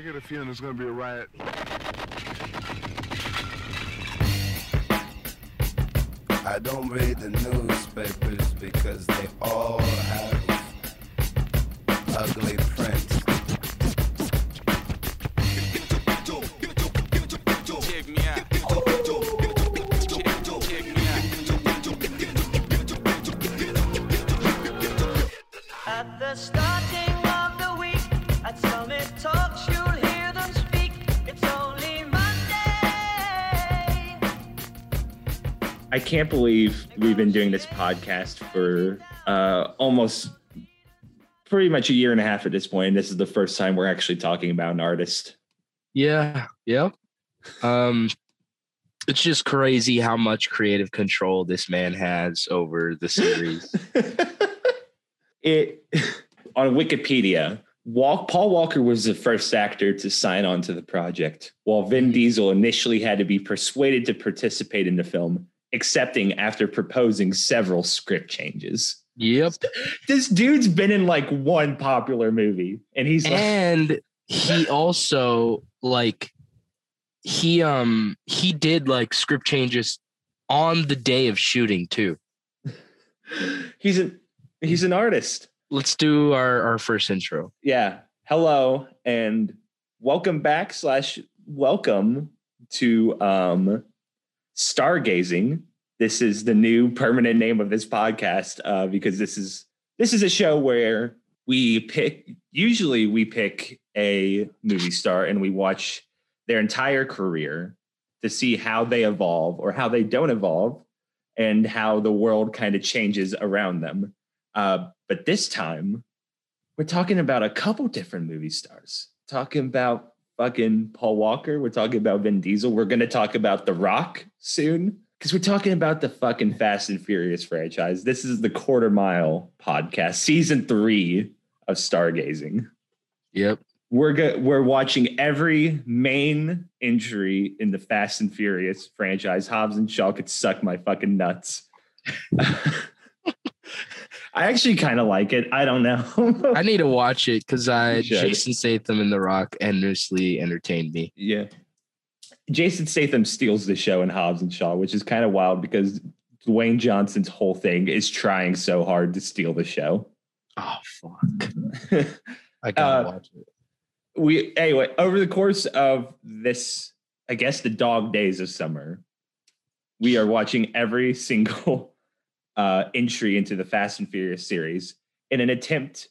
I get a feeling there's gonna be a riot. I don't read the newspapers because they all have ugly prints. I can't believe we've been doing this podcast for uh, almost pretty much a year and a half at this point. This is the first time we're actually talking about an artist. Yeah, yeah. Um, it's just crazy how much creative control this man has over the series. it on Wikipedia, Wal- Paul Walker was the first actor to sign on to the project, while Vin Diesel initially had to be persuaded to participate in the film, accepting after proposing several script changes. yep. This dude's been in like one popular movie, and he's like, And he also like he um he did like script changes on the day of shooting too. he's an he's an artist. Let's do our our first intro. yeah hello and welcome back slash welcome to um stargazing this is the new permanent name of this podcast uh because this is this is a show where we pick usually we pick a movie star and we watch their entire career to see how they evolve or how they don't evolve and how the world kind of changes around them uh but this time we're talking about a couple different movie stars. Talking about fucking Paul Walker. We're talking about Vin Diesel. We're going to talk about The Rock soon because we're talking about the fucking Fast and Furious franchise. This is the Quarter Mile podcast, season three of Stargazing. Yep. We're go- we're watching every main injury in the Fast and Furious franchise. Hobbs and Shaw could suck my fucking nuts. I actually kind of like it. I don't know. I need to watch it because I Jason Statham and The Rock endlessly entertained me. Yeah. Jason Statham steals the show in Hobbs and Shaw, which is kind of wild because Dwayne Johnson's whole thing is trying so hard to steal the show. Oh fuck. I gotta Uh, watch it. we anyway, over the course of this, I guess the dog days of summer, we are watching every single uh entry into the Fast and Furious series in an attempt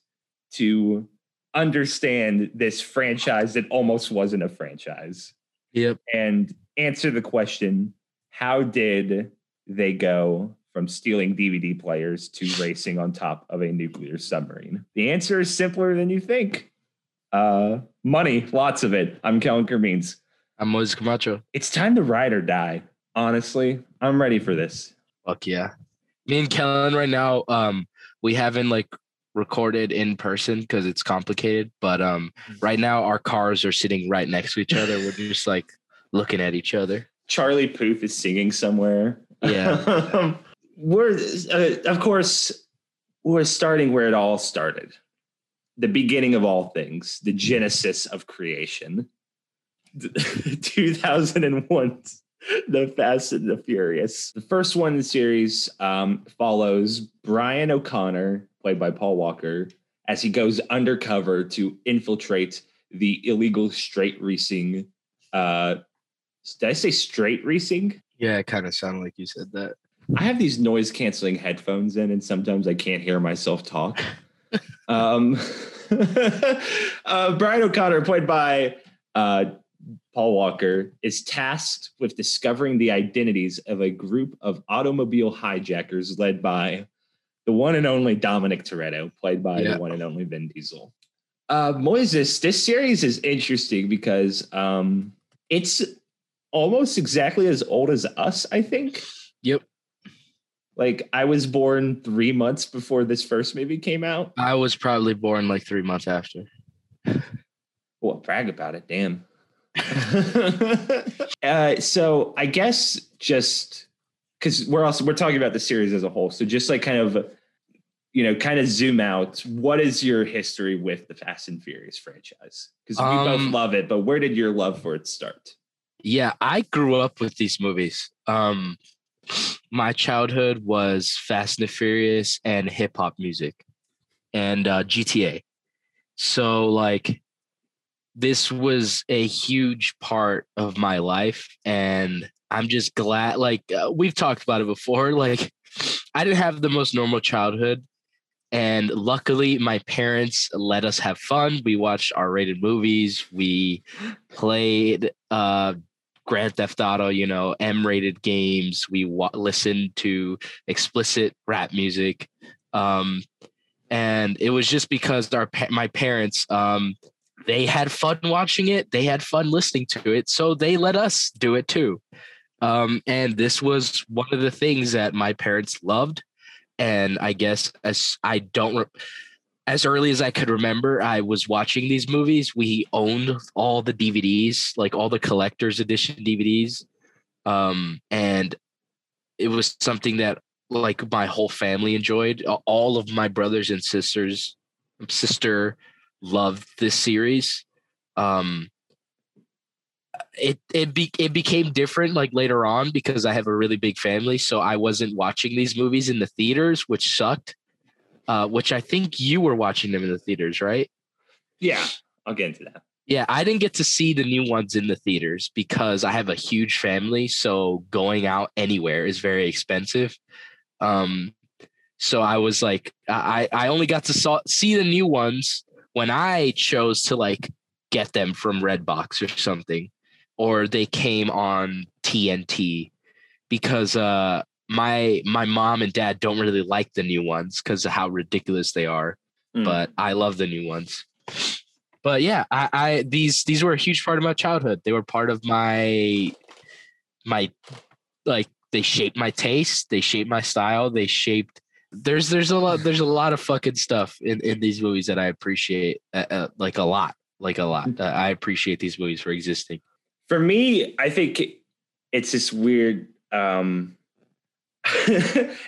to understand this franchise that almost wasn't a franchise. Yep. and answer the question how did they go from stealing DVD players to racing on top of a nuclear submarine? The answer is simpler than you think. Uh, money, lots of it. I'm Kellin Cremeens. I'm Moses Camacho. It's time to ride or die. Honestly, I'm ready for this. Fuck yeah. Me and Kellin right now, um, we haven't like recorded in person because it's complicated. But um right now our cars are sitting right next to each other. We're just like looking at each other. Charlie Puth is singing somewhere. Yeah. we're, uh, of course, we're starting where it all started the beginning of all things, the genesis of creation. 2001, The Fast and the Furious. The first one in the series um, follows Brian O'Connor, played by Paul Walker, as he goes undercover to infiltrate the illegal straight racing. Uh, did I say straight racing? Yeah, it kind of sounded like you said that. I have these noise canceling headphones in, and sometimes I can't hear myself talk. um, uh, Brian O'Connor, played by uh, Paul Walker, is tasked with discovering the identities of a group of automobile hijackers led by the one and only Dominic Toretto, played by Yeah. the one and only Vin Diesel. Uh, Moises, this series is interesting because um, it's almost exactly as old as us, I think. Yep. Like I was born three months before this first movie came out. I was probably born like three months after. Well, brag about it, damn. uh, so I guess just because we're also we're talking about the series as a whole, so just like kind of you know, kind of zoom out, what is your history with the Fast and Furious franchise? Because we both Um, love it, but where did your love for it start? Yeah, I grew up with these movies. Um, my childhood was Fast and Furious and hip hop music and uh, GTA. So, like, this was a huge part of my life. And I'm just glad, like, uh, we've talked about it before. Like, I didn't have the most normal childhood. And luckily, my parents let us have fun. We watched R rated movies. We played uh, Grand Theft Auto, you know, M-rated games. We wa- listened to explicit rap music, um, and it was just because our my parents um, they had fun watching it. They had fun listening to it, so they let us do it too. Um, and this was one of the things that my parents loved, and I guess as I don't. Re- as early as I could remember, I was watching these movies. We owned all the DVDs, like all the collector's edition DVDs. Um, and it was something that like my whole family enjoyed. All of my brothers and sisters, sister loved this series. Um, it it be it became different like later on because I have a really big family, so I wasn't watching these movies in the theaters, which sucked uh, which I think you were watching them in the theaters, right? Yeah, I'll get into that. Yeah, I didn't get to see the new ones in the theaters because I have a huge family, so going out anywhere is very expensive. Um, so I was like, I I only got to saw, see the new ones when I chose to like get them from Redbox or something, or they came on TNT because uh my my mom and dad don't really like the new ones because of how ridiculous they are Mm. but i love the new ones but yeah I, I these these were a huge part of my childhood they were part of my my like they shaped my taste they shaped my style they shaped there's there's a lot there's a lot of fucking stuff in in these movies that i appreciate uh, uh, like a lot like a lot uh, i appreciate these movies for existing For me, I think it's this weird. um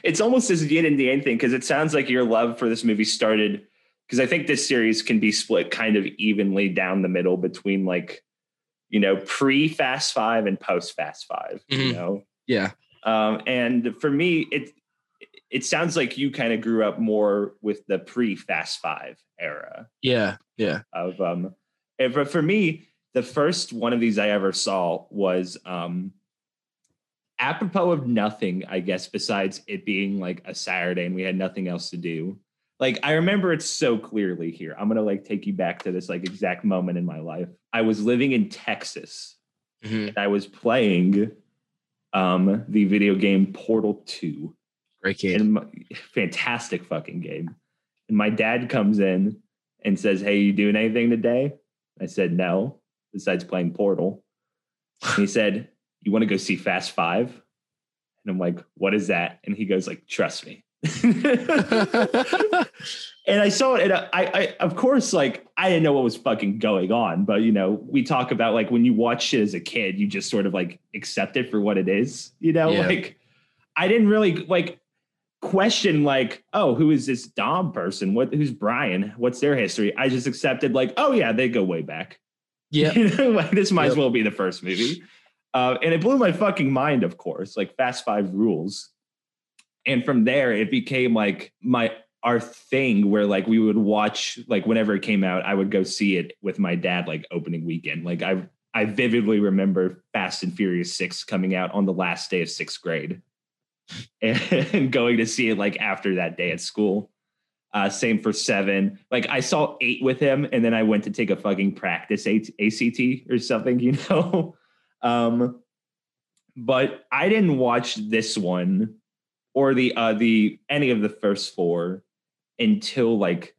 It's almost this yin and yang thing because it sounds like your love for this movie started because I think this series can be split kind of evenly down the middle between like, you know, pre Fast Five and post Fast 5 You Mhm. know, yeah um, and for me, it it sounds like you kind of grew up more with the pre Fast Five era yeah yeah. of um but for me the first one of these i ever saw was um apropos of nothing i guess besides it being like a saturday and we had nothing else to do. Like i remember it so clearly here. I'm gonna like take you back to this like exact moment in my life. I was living in texas Mhm. and i was playing um the video game portal 2 great game and my, fantastic fucking game. And my dad comes in and says, "Hey, you doing anything today?" I said, "No." Besides playing Portal, and he said, "You want to go see Fast Five? And I'm like, "What is that?" And he goes, "Like, trust me." and I saw it, and I, I, of course, like I didn't know what was fucking going on, but you know, we talk about like when you watch shit as a kid, you just sort of like accept it for what it is, you know, Yeah. like I didn't really like question like, oh, who is this Dom person? What who's Brian? What's their history? I just accepted like, oh yeah, they go way back. yeah You know, like, this might as well be the first movie. Uh, and it blew my fucking mind, of course, like Fast Five rules. And from there, it became like my our thing where like we would watch like whenever it came out, I would go see it with my dad like opening weekend. Like I I vividly remember Fast and Furious Six coming out on the last day of sixth grade, and going to see it like after that day at school. Uh, same for seven. Like I saw eight with him, and then I went to take a fucking practice ACT or something, you know. um, but I didn't watch this one or the uh the any of the first four until like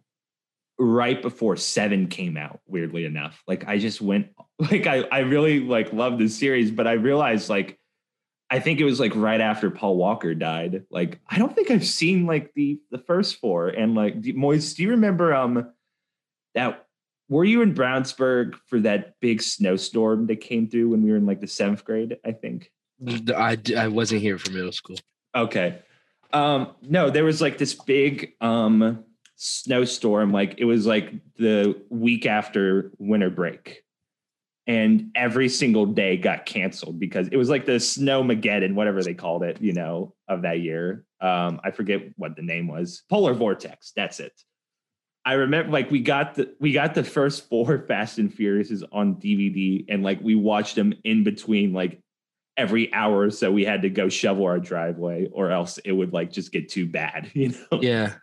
right before seven came out. Weirdly enough, like I just went like I I really like loved the series, but I realized like I think it was like right after Paul Walker died. Like I don't think I've seen like the the first four. And like do, Moise, do you remember um that were you in Brownsburg for that big snowstorm that came through when we were in like the seventh grade? I think. I, I wasn't here for middle school Okay. Um, no, there was like this big um snowstorm. Like it was like the week after winter break. And every single day got canceled because it was like the snowmageddon, whatever they called it, you know, of that year. Um, I forget what the name was. Polar vortex. That's it. I remember like we got the we got the first four Fast and Furiouses on DVD and like we watched them in between like every hour or so we had to go shovel our driveway or else it would like just get too bad, you know. Yeah.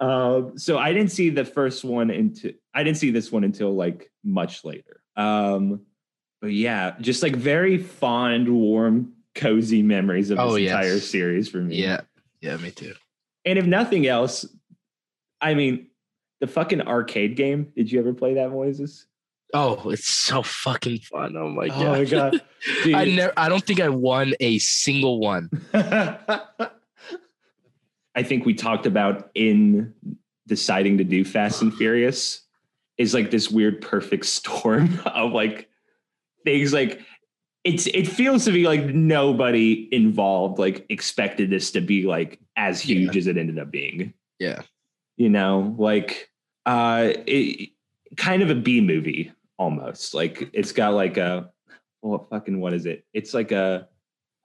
Um, so I didn't see the first one into I didn't see this one until like much later. Um, but yeah, just like very fond, warm, cozy memories of this Oh, yes. entire series for me. Yeah. Yeah, me too. And if nothing else, I mean, the fucking arcade game. Did you ever play that, Moises? Oh, it's so fucking fun. Oh my god. Oh my god, Dude. I never I don't think I won a single one. I think we talked about in deciding to do Fast and Furious is like this weird perfect storm of like things like it's it feels to be like nobody involved like expected this to be like as huge as it ended up being. Yeah. You know, like uh it kind of a B movie almost. Like it's got like a well fucking what is it? It's like a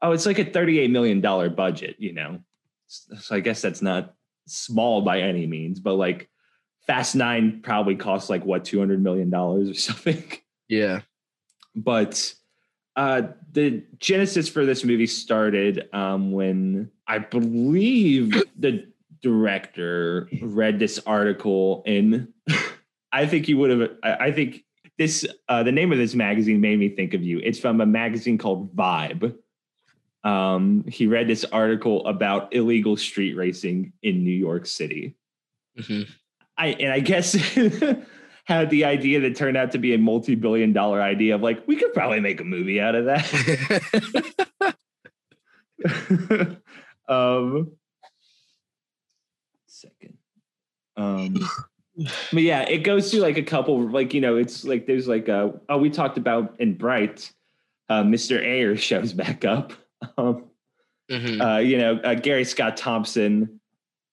oh, it's like a 38 million dollar budget, you know. So I guess that's not small by any means, but like Fast 9 probably costs like what 200 million dollars or something Yeah. but uh, the genesis for this movie started um, when I believe the director read this article in. I think you would have. I, I think this. Uh, the name of this magazine made me think of you. It's from a magazine called Vibe. Um, he read this article about illegal street racing in New York City. Mhm. I and I guess had the idea that turned out to be a multi-billion dollar idea of like we could probably make a movie out of that. um second. Um but yeah, it goes through like a couple like you know, it's like there's like a oh we talked about in Bright, uh Mr. Ayer shows back up. Um Mhm. uh, you know, uh, Gary Scott Thompson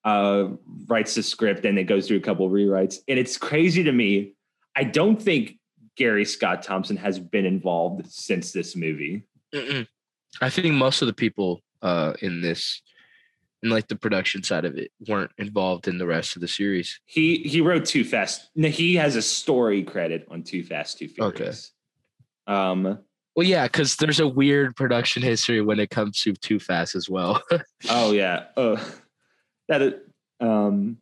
uh, writes the script and it goes through a couple of rewrites. And it's crazy to me. I don't think Gary Scott Thompson has been involved since this movie. Mm-mm. I think most of the people uh, in this, in like the production side of it, weren't involved in the rest of the series. He he wrote Too Fast. No, he has a story credit on Too Fast, Too Okay. Furious. Um. Well, yeah, because there's a weird production history when it comes to Too Fast as well. Oh yeah. Oh, that. is- Um.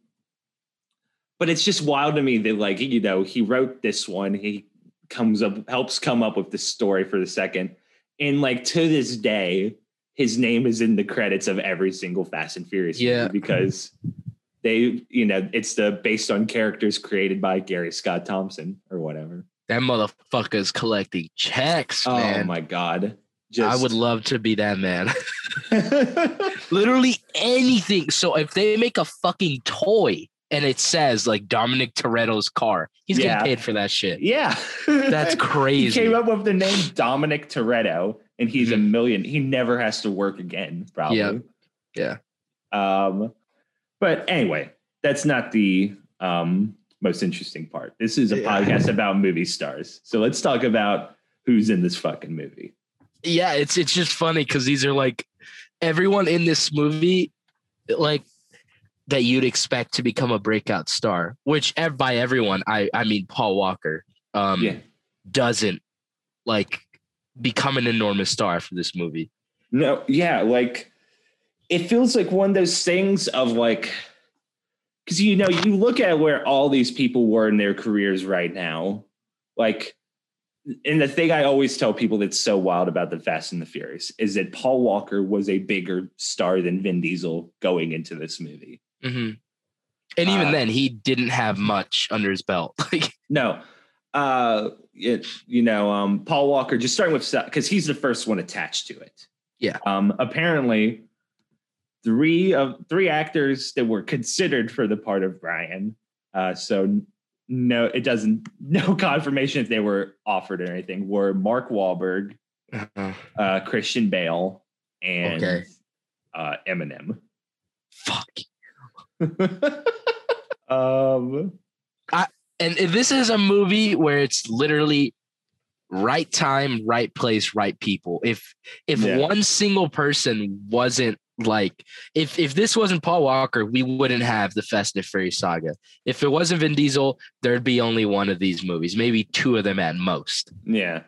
But it's just wild to me that like you know he wrote this one. He comes up helps come up with the story for the second, and like to this day, his name is in the credits of every single Fast and Furious Yeah. movie because they you know it's the based on characters created by Gary Scott Thompson or whatever. that motherfucker's collecting checks, Oh my god. I would love to be that man. Literally anything. So if they make a fucking toy and it says like Dominic Toretto's car, he's Yeah. getting paid for that shit. Yeah. That's crazy. He came up with the name Dominic Toretto and he's a Mhm. million. He never has to work again, probably. Yeah. Yeah. Um, but anyway, that's not the um most interesting part. This is a Yeah. podcast about movie stars. So let's talk about who's in this fucking movie. Yeah it's it's just funny because these are like everyone in this movie like that you'd expect to become a breakout star which by everyone i i mean paul walker um Yeah. doesn't like become an enormous star for this movie No, yeah, like it feels like one of those things of like because you know you look at where all these people were in their careers right now, like. And the thing I always tell people that's so wild about the Fast and the Furious is that Paul Walker was a bigger star than Vin Diesel going into this movie. and even Uh, then he didn't have much under his belt like No, uh, it, you know, um, Paul Walker. Just starting with because he's the first one attached to it. Yeah. Um, apparently, three of three actors that were considered for the part of Brian. Uh, so no, it doesn't. No confirmation if they were offered or anything. Were Mark Wahlberg, uh, Christian Bale, and Okay. uh, Eminem. fuck. um, I, And if this is a movie where it's literally right time, right place, right people. If if Yeah. one single person wasn't like if if this wasn't Paul Walker, we wouldn't have the Fast and Furious saga. If it wasn't Vin Diesel, there'd be only one of these movies, maybe two of them at most. yeah.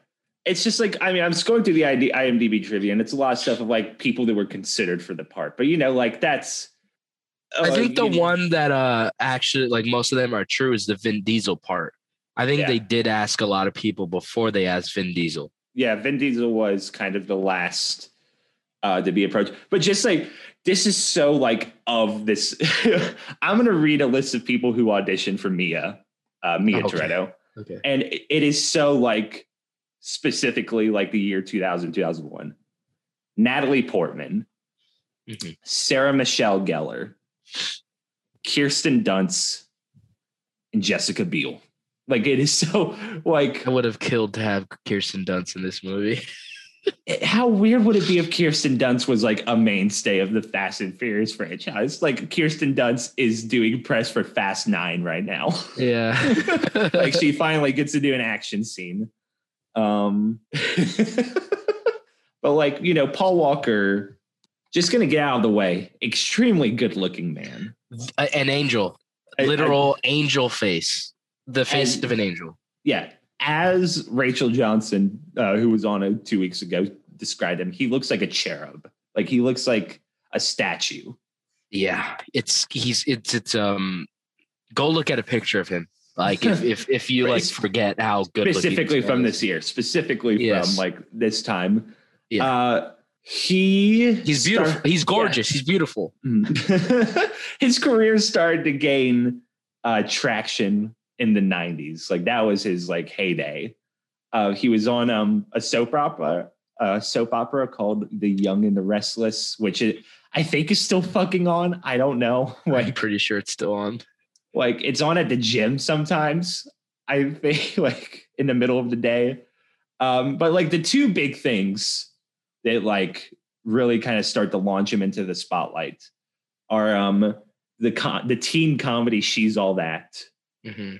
It's just like I mean, I'm just going through the ID, IMDb trivia, and it's a lot of stuff of like people that were considered for the part. But you know, like that's. I uh, think the know- one that uh actually like most of them are true is the Vin Diesel part. I think Yeah. they did ask a lot of people before they asked Vin Diesel. yeah, Vin Diesel was kind of the last uh, to be approached. But just like this is so like of this. I'm gonna read a list of people who auditioned for Mia, uh, Mia Okay. Toretto, Okay. and it it is so like specifically like the year 2000 2001. Natalie Portman, Mhm. Sarah Michelle Gellar, Kirsten Dunst, and Jessica Biel. Like it is so like I would have killed to have Kirsten Dunst in this movie. how weird would it be if Kirsten Dunst was like a mainstay of the Fast and Furious franchise? Like Kirsten Dunst is doing press for Fast Nine right now. Yeah. like she finally gets to do an action scene. Um, but like you know, Paul Walker, just gonna get out of the way. Extremely good looking man. An angel, I- I- literal angel face, the face And- of an angel. yeah, as Rachel Johnson, uh, who was on it two weeks ago, described him, he looks like a cherub. Like he looks like a statue. Yeah, it's he's it's it's um. Go look at a picture of him. Like if if if you like forget how good specifically from this year, specifically Yes. from like this time. Yeah. Uh, he He's beautiful. start- He's gorgeous. He's beautiful. Mm. His career started to gain uh, traction in the '90s. Like that was his like heyday. Uh, he was on um, a soap opera, a soap opera called The Young and the Restless, which it, I think is still fucking on. I don't know. I'm Like, pretty sure it's still on. like it's on at the gym sometimes. I think like in the middle of the day. Um, but like the two big things that like really kind of start to launch him into the spotlight are um the con- the teen comedy She's All That, hmm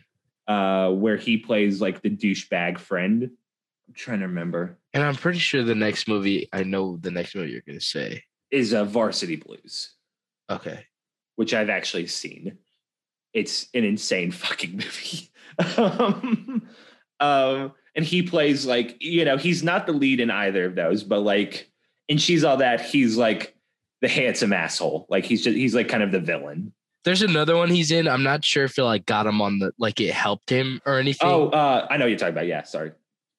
uh, where he plays like the douchebag friend. I'm trying to remember. And I'm pretty sure the next movie, I know the next movie you're gonna say. Is uh, Varsity Blues, Okay. which I've actually seen. It's an insane fucking movie. um, um, and he plays like, you know, he's not the lead in either of those, but like, and she's all that, he's like the handsome asshole. Like he's just he's like kind of the villain. There's another one he's in. I'm not sure if it like got him on the like it helped him or anything. Oh, uh, I know you're talking about. Yeah, sorry.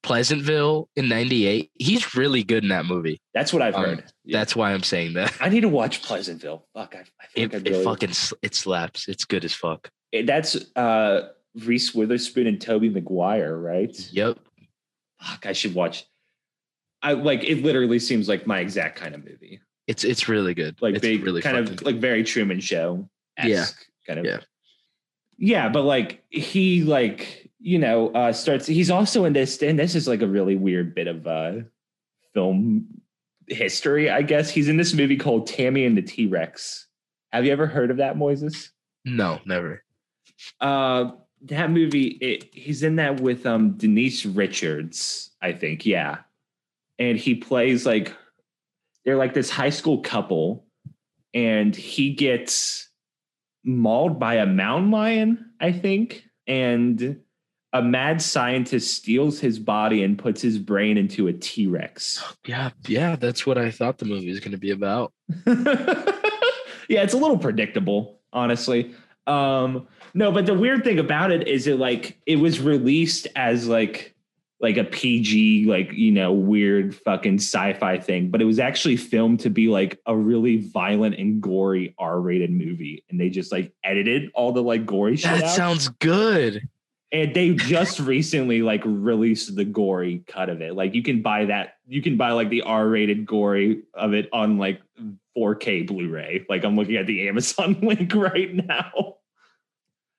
Pleasantville in '98. He's really good in that movie. That's what I've Um, heard. Yeah. That's why I'm saying that. I need to watch Pleasantville. Fuck, I, I It, like I it fucking it slaps. It's good as fuck. it- that's uh Reese Witherspoon and Tobey Maguire, right? Yep. Fuck, I should watch. I like it. Literally seems like my exact kind of movie. It's it's really good. Like it's big, really kind of good. like very Truman Show. Yeah. Kind of. Yeah. Yeah, but like he like you know uh starts. He's also in this, and this is like a really weird bit of uh film history, I guess. He's in this movie called Tammy and the T Rex. Have you ever heard of that, Moises? no, never. Uh, that movie. It, he's in that with um Denise Richards, I think. Yeah, and he plays like they're like this high school couple, and he gets mauled by a mountain lion, I think, and a mad scientist steals his body and puts his brain into a T Rex. Yeah, yeah, that's what I thought the movie was going to be about. yeah, it's a little predictable, honestly. Um, no, but the weird thing about it is it like it was released as like like a PG, like you know, weird fucking sci-fi thing, but it was actually filmed to be like a really violent and gory R-rated movie, and they just like edited all the like gory shit That out. sounds good. and they just recently like released the gory cut of it. Like you can buy that, you can buy like the R-rated gory of it on like 4K Blu-ray. Like I'm looking at the Amazon link right now.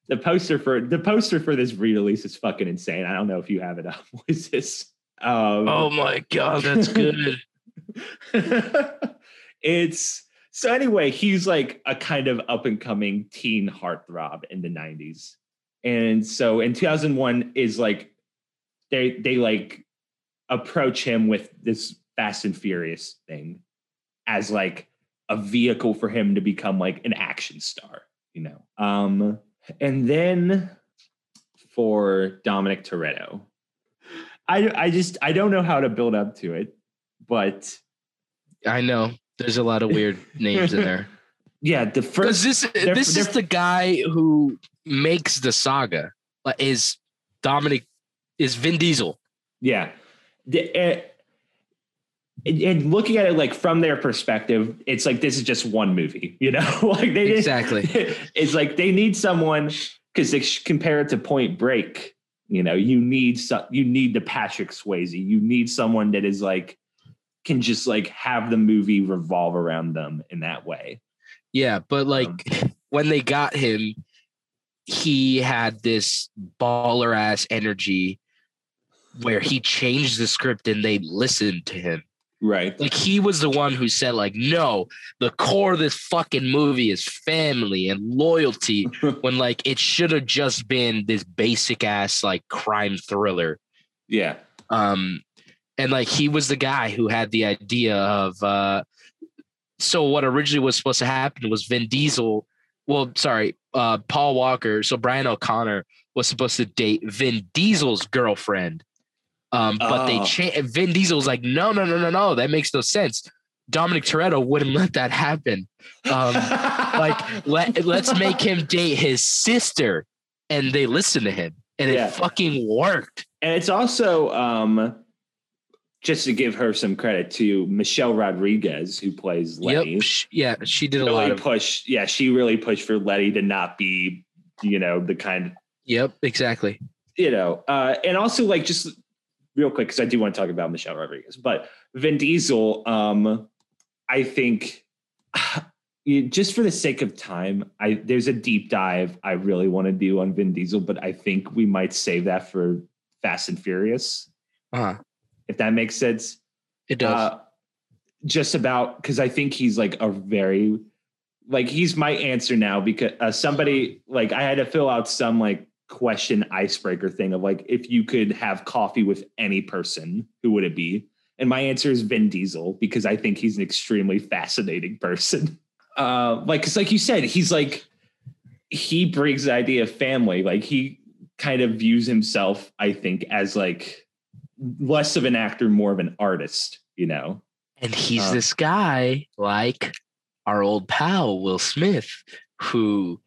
The poster for the poster for this re-release is fucking insane. I don't know if you have it up. What is this? Um, Oh my god, that's good. it's so anyway, he's like a kind of up and coming teen heartthrob in the 90s. And so in 2001 is like they they like approach him with this Fast and Furious thing as like a vehicle for him to become like an action star, you know. Um and then for Dominic Toretto. I I just I don't know how to build up to it, but I know there's a lot of weird names in there. yeah, the first this they're- this is they're- the guy who makes the saga. Is Dominic is Vin Diesel? Yeah. The- eh, and, looking at it like from their perspective, it's like this is just one movie, you know? like they Exactly. It's like they need someone because they compare it to Point Break. You know, you need some, you need the Patrick Swayze. You need someone that is like can just like have the movie revolve around them in that way. Yeah, but like Um, when they got him, he had this baller ass energy where he changed the script and they listened to him. Right. Like he was the one who said, like, no, the core of this fucking movie is family and loyalty. when like it should have just been this basic ass like crime thriller. Yeah. Um and like he was the guy who had the idea of uh so what originally was supposed to happen was Vin Diesel, well, sorry, uh Paul Walker, so Brian O'Connor was supposed to date Vin Diesel's girlfriend. Um, but they Oh. changed Vin Diesel was like, no, no, no, no, no, that makes no sense. Dominic Toretto wouldn't let that happen. Um, like let let's make him date his sister, and they listen to him, and Yeah. it fucking worked. And it's also um just to give her some credit to Michelle Rodriguez, who plays Letty. Yep, yeah, she did a lot of. pushed, yeah, she really pushed for Letty to not be, you know, the kind Yep, exactly. you know, uh, and also like just real quick because I do want to talk about Michelle Rodriguez, but Vin Diesel, um, I think just for the sake of time, I there's a deep dive I really want to do on Vin Diesel, but I think we might save that for Fast and Furious, Uh, if that makes sense. it does. Uh, just about because I think he's like a very like he's my answer now because uh, somebody like I had to fill out some like question icebreaker thing of like if you could have coffee with any person, who would it be? And my answer is Vin Diesel because I think he's an extremely fascinating person. Uh, like, cause like you said, he's like he brings the idea of family. Like he kind of views himself, I think, as like less of an actor, more of an artist. You know, and he's uh, this guy like our old pal Will Smith, who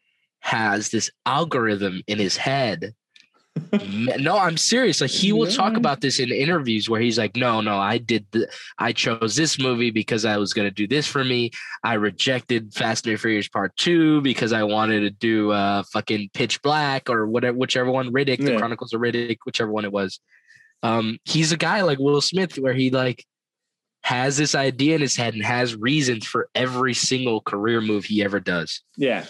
has this algorithm in his head. No, I'm serious. Like he will talk about this in interviews where he's like, "No, no, I did. The, I chose this movie because I was going to do this for me. I rejected Fast and Furious Part Two because I wanted to do uh fucking Pitch Black or whatever, whichever one, Riddick, The Chronicles of Riddick, whichever one it was." Um, he's a guy like Will Smith where he like has this idea in his head and has reasons for every single career move he ever does. Yeah.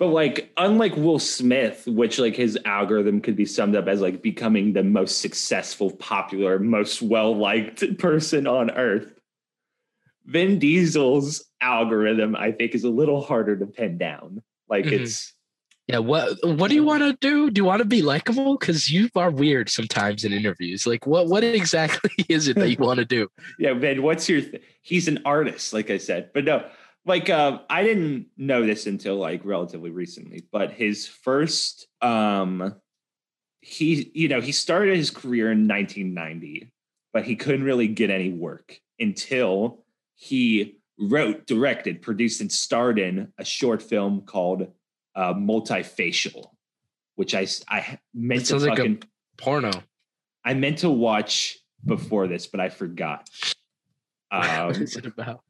But like unlike Will Smith, which like his algorithm could be summed up as like becoming the most successful, popular, most well-liked person on earth. Vin Diesel's algorithm, I think, is a little harder to pin down. Like Mhm. it's Yeah, what what do you want to do? Do you want to be likable? Because you are weird sometimes in interviews. Like, what what exactly is it that you want to do? yeah, Vin, what's your th- he's an artist, like I said. But no, like uh, I didn't know this until like relatively recently, but his first um he you know, he started his career in 1990, but he couldn't really get any work until he wrote, directed, produced, and starred in a short film called uh Multifacial, which I I meant to sounds like a- fucking Porno. I meant to watch before this, but I forgot. Um, what is it about?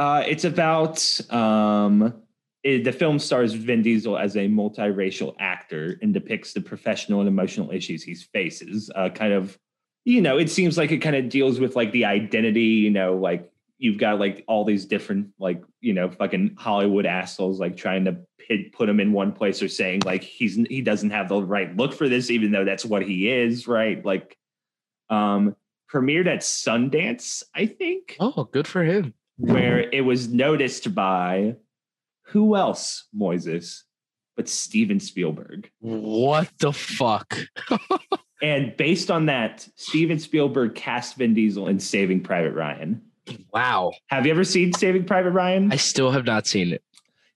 Uh, it's about um, it- the film stars Vin Diesel as a multiracial actor and depicts the professional and emotional issues he faces. Uh, kind of, you know, it seems like it kind of deals with like the identity. You know, like you've got like all these different like you know fucking Hollywood assholes like trying to pit, put him in one place or saying like he's he doesn't have the right look for this, even though that's what he is, right? Like, um, premiered at Sundance, I think Oh, good for him. Where it was noticed by who else, Moises, but Steven Spielberg. What the fuck? And based on that, Steven Spielberg cast Vin Diesel in Saving Private Ryan. Wow. Have you ever seen Saving Private Ryan? I still have not seen it.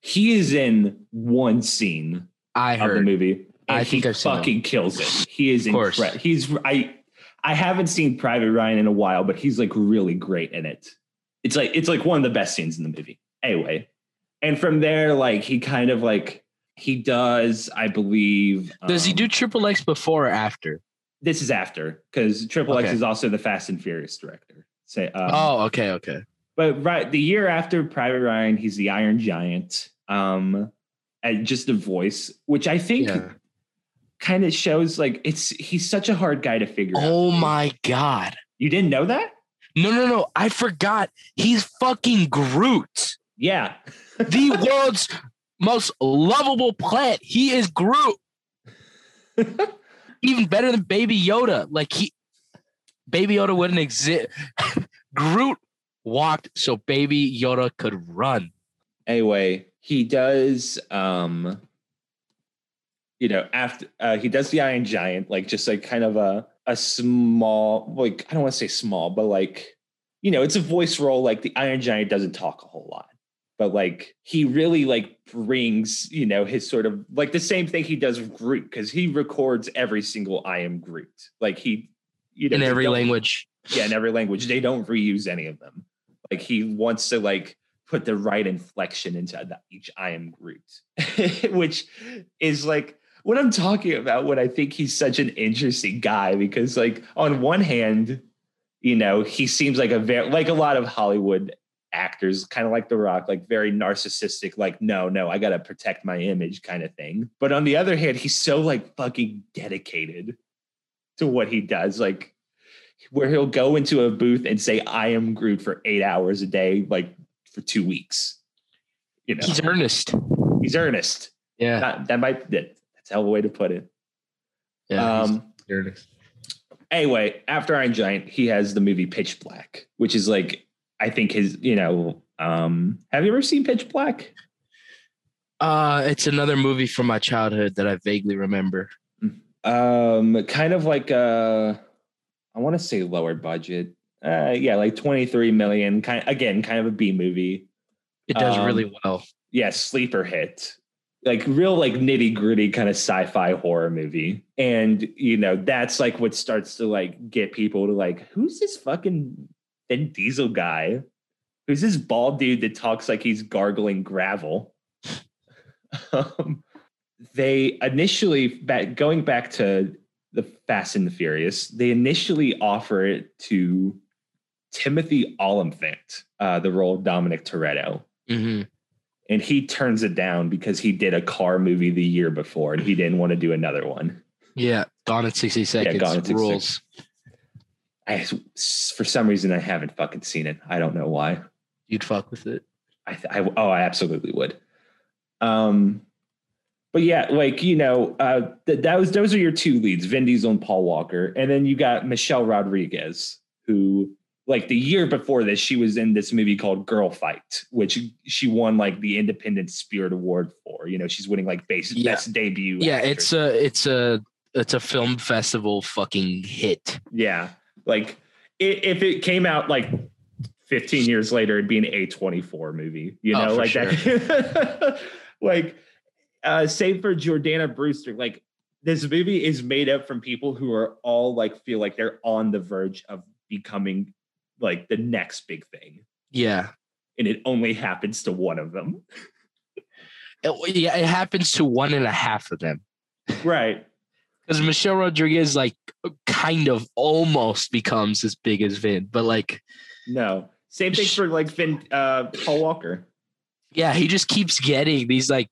he is in one scene I of the movie. And I think he I've seen fucking kills it. He is Of course. incredible. He's I I haven't seen Private Ryan in a while, but he's like really great in it. It's like it's like one of the best scenes in the movie. Anyway, and from there, like he kind of like he does, I believe. Does he um, do Triple X before or after? This is after because Triple X Okay. is also the Fast and Furious director. Say, um, oh, okay, okay. but right the year after Private Ryan, he's the Iron Giant. Um, and just a voice, which I think Yeah. kind of shows like it's he's such a hard guy to figure out. Oh my god. You didn't know that? No, no, no. I forgot. He's fucking Groot. Yeah. The world's most lovable plant. He is Groot. Even better than Baby Yoda. Like he Baby Yoda wouldn't exist. Groot walked so Baby Yoda could run. Anyway, he does um you know, after uh he does the Iron Giant, like just like kind of a a small like I don't want to say small, but like you know, it's a voice role like the Iron Giant doesn't talk a whole lot. But like he really like brings, you know, his sort of like the same thing he does with Groot because he records every single I am Groot. Like he you know In every language. yeah, in every language. They don't reuse any of them. Like he wants to like put the right inflection into the, each I am Groot, which is like what I'm talking about when I think he's such an interesting guy because like on one hand, you know, he seems like a very like a lot of Hollywood actors, kind of like The Rock, like very narcissistic, like, no, no, I gotta protect my image kind of thing. But on the other hand, he's so like fucking dedicated to what he does. Like where he'll go into a booth and say, I am Groot for eight hours a day, like for two weeks. You know, He's earnest. he's earnest. Yeah. That, that might that, that's a hell of a way to put it. Yeah. um anyway, after Iron Giant, he has the movie Pitch Black, which is like I think his, you know, um, have you ever seen Pitch Black? Uh it's another movie from my childhood that I vaguely remember. Um, kind of like uh I want to say lower budget. Uh yeah, like 23 million, kind again, kind of a B movie. It does Um, really well. yeah, sleeper hit. Like real like nitty gritty kind of sci-fi horror movie. And you know, that's like what starts to like get people to like, who's this fucking Vin Diesel guy? Who's this bald dude that talks like he's gargling gravel? um, they initially back going back to the Fast and the Furious, they initially offer it to Timothy Olyphant uh, the role of Dominic Toretto hmm and he turns it down because he did a car movie the year before and he didn't want to do another one. Yeah. Gone in 60 seconds. yeah, Gone in 60 rules. I, for some reason, I haven't fucking seen it. I don't know why. You'd fuck with it. I, th- I oh, I absolutely would. Um, but yeah, like you know, uh, th- that was those are your two leads, Vin Diesel and Paul Walker, and then you got Michelle Rodriguez, who like the year before this, she was in this movie called Girl Fight, which she won like the Independent Spirit Award for. You know, she's winning like base, Yeah. best debut. Yeah, actress. it's a it's a it's a film festival fucking hit. Yeah. Like i- if it came out like 15 years later, it'd be an A24 movie, you Oh, know, for like that. like, uh, save for Jordana Brewster, like this movie is made up from people who are all like feel like they're on the verge of becoming like the next big thing. Yeah. And it only happens to one of them. It, yeah, it happens to one and a half of them. Right. Because Michelle Rodriguez like kind of almost becomes as big as Vin, but like No. Same thing for like Finn, uh, Paul Walker. yeah, he just keeps getting these like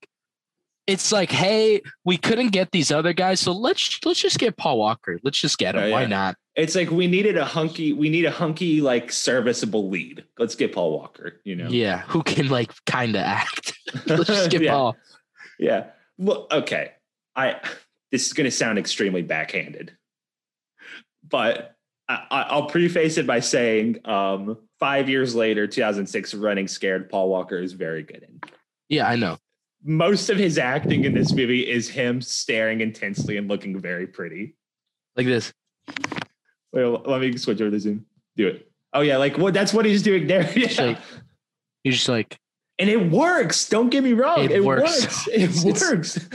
it's like, hey, we couldn't get these other guys, so let's let's just get Paul Walker. Let's just get him. Oh, Why not? It's like we needed a hunky, we need a hunky, like serviceable lead. Let's get Paul Walker, you know? Yeah, who can like kind of act? let's just get Yeah. Paul. Yeah. Well, okay. I this is gonna sound extremely backhanded. But I, I- I'll preface it by saying, um, five years later, 2006, Running Scared, Paul Walker is very good in. Yeah, I know. Most of his acting in this movie is him staring intensely and looking very pretty. Like this. Wait, let me switch over to Zoom. Do it. Oh yeah, like what? That's what he's doing there. Yeah. like- You're just like, and it works. Don't get me wrong. It, It works. works. It works.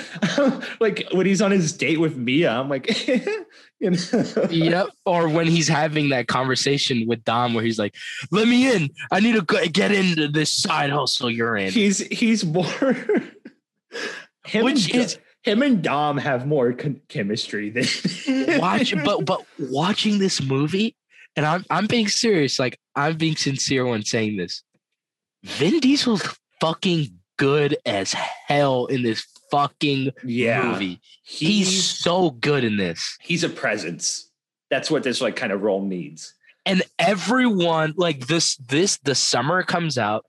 like when he's on his date with Mia, I'm like, you know. yep. Or when he's having that conversation with Dom where he's like, let me in. I need to get into this side hustle you're in. He's he's more. Him Which and, is- him and Dom have more con- chemistry than Watch, but but watching this movie, and I'm I'm being serious. Like I'm being sincere when saying this. Vin Diesel's fucking good as hell in this fucking yeah. movie. He's so good in this. he's a presence. That's what this like kind of role needs. and everyone like this this the summer comes out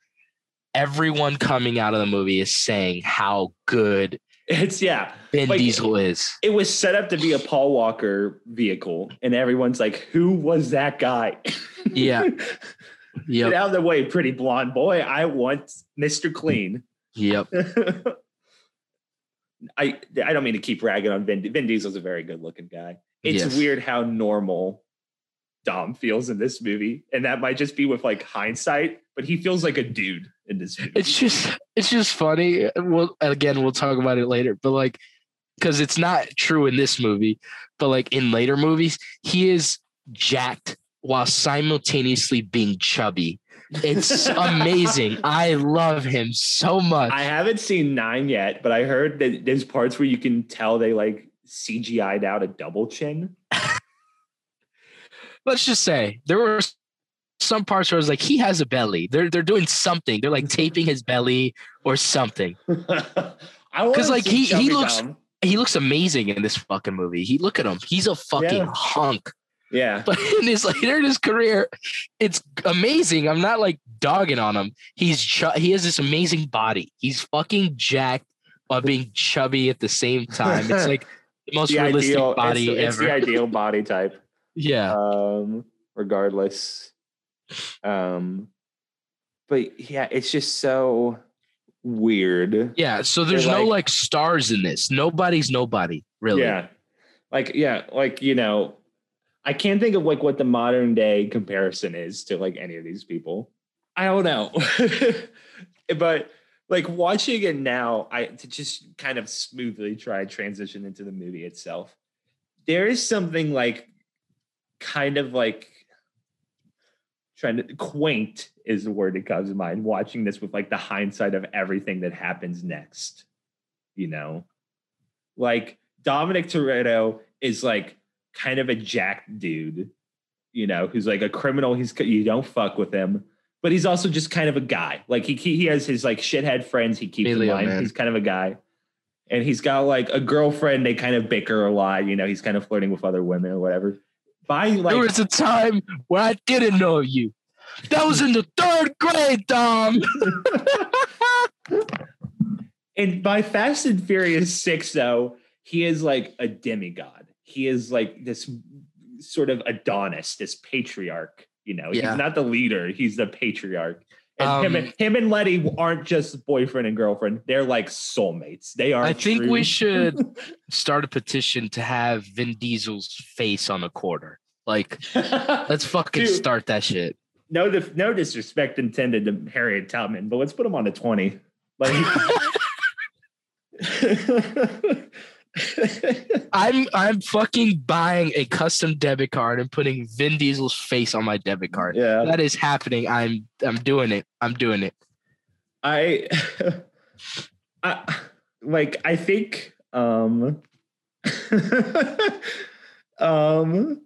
everyone coming out of the movie is saying how good It's yeah. Vin Like- Diesel is. It was set up to be a Paul Walker vehicle, and everyone's like, "Who was that guy?" Yeah. Get out of the way, pretty blonde boy. I want Mr. Clean. Yep. I I don't mean to keep ragging on Vin. Vin Diesel's a very good looking guy. It's Yes. weird how normal Dom feels in this movie, and that might just be with like hindsight. But he feels like a dude in this movie. It's just it's just funny. We'll again we'll talk about it later, but like because it's not true in this movie, but like in later movies, he is jacked while simultaneously being chubby. It's amazing. I love him so much. I haven't seen nine yet, but I heard that there's parts where you can tell they like CGI'd out a double chin. let's just say there were some parts where I was like, he has a belly. They're they're doing something. They're like taping his belly or something. I want 'Cause, like, he- he looks- Dom. He looks amazing in this fucking movie. He look at him. He's a fucking Yeah. hunk. Yeah, But in his later in his career, it's amazing. I'm not like dogging on him. He's chu- he has this amazing body. He's fucking jacked while being chubby at the same time. It's like the most the realistic ideal. body it's, it's ever. the ideal body type. yeah. um regardless um but yeah it's just so weird Yeah, so there's They're no like- like stars in this. Nobody's nobody, really. yeah like yeah like you know i can't think of like what the modern day comparison is to like any of these people i don't know but like watching it now i to just kind of smoothly try transition into the movie itself there is something like kind of like trying to quaint is the word that comes to mind watching this with like the hindsight of everything that happens next you know? Like dominic toretto is like kind of a jacked dude you know who's like a criminal. He's you don't fuck with him but he's also just kind of a guy. Like he he has his like shithead friends he keeps Paleo in man. he's kind of a guy. And he's got like a girlfriend they kind of bicker a lot you know? He's kind of flirting with other women or whatever by like there was a time where I didn't know you. That was in the third grade, Dom. And by Fast and Furious 6, though, he is like a demigod. He is like this sort of Adonis, this patriarch. You know, Yeah. he's not the leader, he's the patriarch. And him, Um, and him and Letty aren't just boyfriend and girlfriend, they're like soulmates. They are. I think true- we should start a petition to have Vin Diesel's face on a quarter. Like, let's fucking Dude. start that shit. no, no disrespect intended to Harriet Tubman, but let's put him on a 20. Like, I'm I'm fucking buying a custom debit card and putting Vin Diesel's face on my debit card. yeah. That is happening. I'm I'm doing it. I'm doing it. I, I like I think um um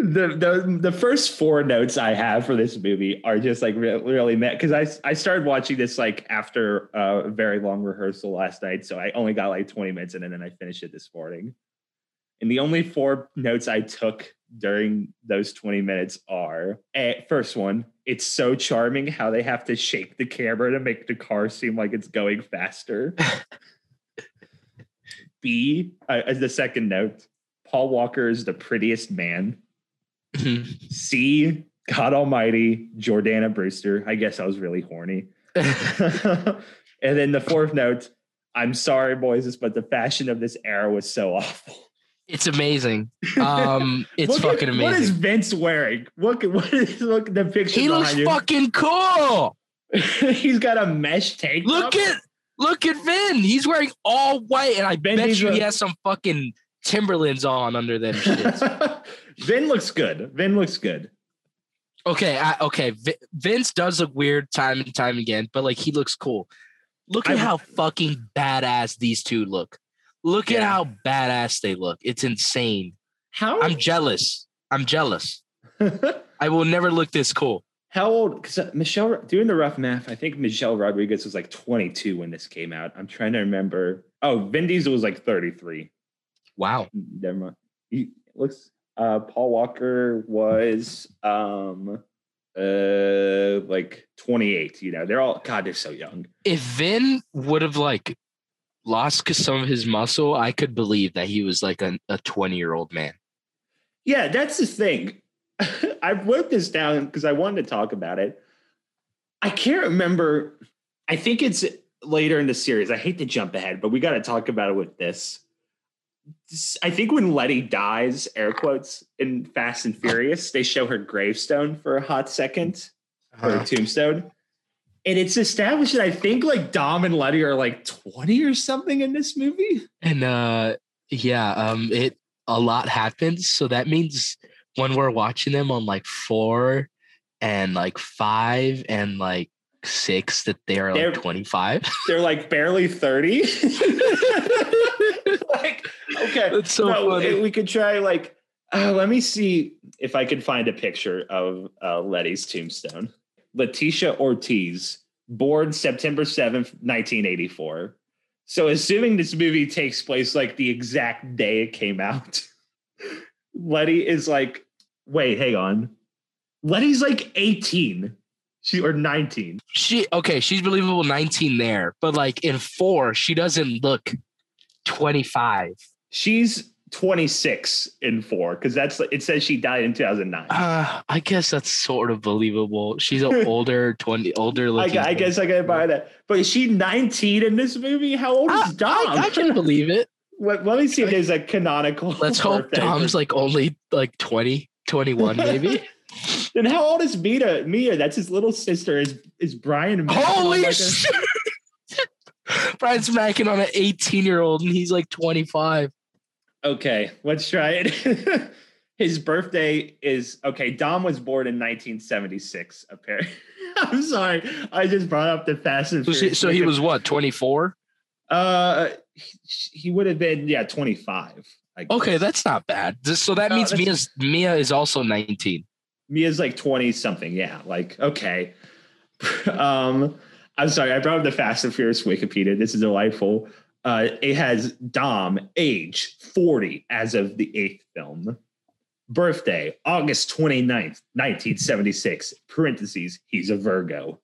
the the the first four notes I have for this movie are just like re- really met because I I started watching this like after a very long rehearsal last night, so I only got like 20 minutes in and then I finished it this morning. And the only four notes I took during those 20 minutes are eh, first one, it's so charming how they have to shake the camera to make the car seem like it's going faster. B, uh, as the second note, Paul Walker is the prettiest man. C, God Almighty, Jordana Brewster. I guess I was really horny. and then the fourth note, I'm sorry, boys, but the fashion of this era was so awful. it's amazing. Um, it's at- fucking amazing. What is. Vince wearing? Look at what is look at the picture. He looks behind fucking cool. He's got a mesh tank. Look top. at look at Vin. He's wearing all white, and I Vin bet you Diesel- he has some fucking Timberlands on under them shits. Vin looks good. Vin looks good. okay, I, okay. Vi- Vince does look weird time and time again, but like he looks cool. Look at I- how fucking badass these two look. Look at how badass they look. It's insane. How I'm jealous. I'm jealous. I will never look this cool. How old? Because uh, Michelle, doing the rough math, I think Michelle Rodriguez was like 22 when this came out. I'm trying to remember. Oh, Vin Diesel was like 33. Wow. Never mind. He looks. Uh, Paul Walker was um uh like 28. You know, they're all God. They're so young. If Vin would have like lost some of his muscle, I could believe that he was like a, a 20 year old man. Yeah, that's the thing. I wrote this down because I wanted to talk about it. I can't remember. I think it's later in the series. I hate to jump ahead, but we got to talk about it with this. This- I think when Letty dies, air quotes, in Fast and Furious, they show her gravestone for a hot second, or Uh-huh. a tombstone. And it's established that I think like Dom and Letty are like 20 or something in this movie. And uh yeah, um it a lot happens. So that means when we're watching them on like four and like five and like six that they are They're- like 25. They're like barely 30. okay. That's so no, funny. we could try like uh, let me see if I could find a picture of uh, Letty's tombstone. Leticia Ortiz, born September 7th, 1984. So assuming this movie takes place like the exact day it came out, Letty is like, wait, hang on. Letty's like 18. She or 19. She okay, she's believable 19 there, but like in four, she doesn't look 25. She's 26 in four because that's it says she died in 2009. Uh, I guess that's sort of believable. She's an older 20 older I, looking. I guess I can buy that. But is she 19 in this movie? How old is Dom? I, I can believe it. let, let me see if there's a canonical. Let's hope. Dom's like only like 20, 21 maybe. Then how old is Mia? Mia, that's his little sister. Is is Brian? Holy like a- shit! Brian smacking on an 18 year old and he's like 25. Okay, let's try it. his birthday is okay. Dom was born in 1976. Apparently, I'm sorry. I just brought up the Fast and So, she- so he was what, 24? Uh, he, he would have been yeah 25. I Okay, that's not bad. So that No, means Mia's Mia is also 19. Mia's like 20 something. Yeah, like okay. um, I'm sorry, I brought up the Fast and Furious Wikipedia. This is delightful. Uh, it has Dom, age 40 as of the eighth film. Birthday, August 29th, 1976. Parentheses, he's a Virgo.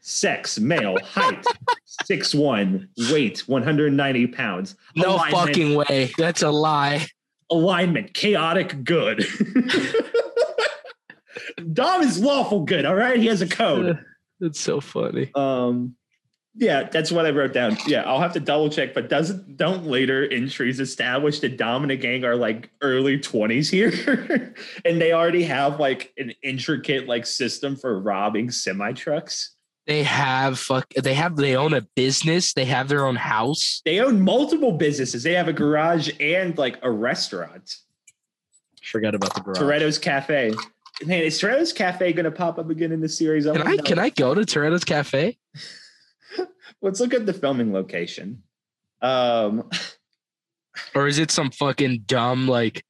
Sex, male, height, 6'1, weight, 190 pounds. No Alignment- fucking way. That's a lie. alignment chaotic good dom is lawful good all right he has a code That's so funny. um yeah that's what i wrote down yeah i'll have to double check but doesn't don't later entries establish that dom and the gang are like early 20s here and they already have like an intricate like system for robbing semi trucks They have fuck. They have. They own a business. They have their own house. they own multiple businesses they have a garage and like a restaurant Forgot about the garage. Toretto's Cafe. Man, is Toretto's Cafe going to pop up again in the series? Can I can I go to Toretto's Cafe? Let's look at the filming location. Um, Or is it some fucking dumb like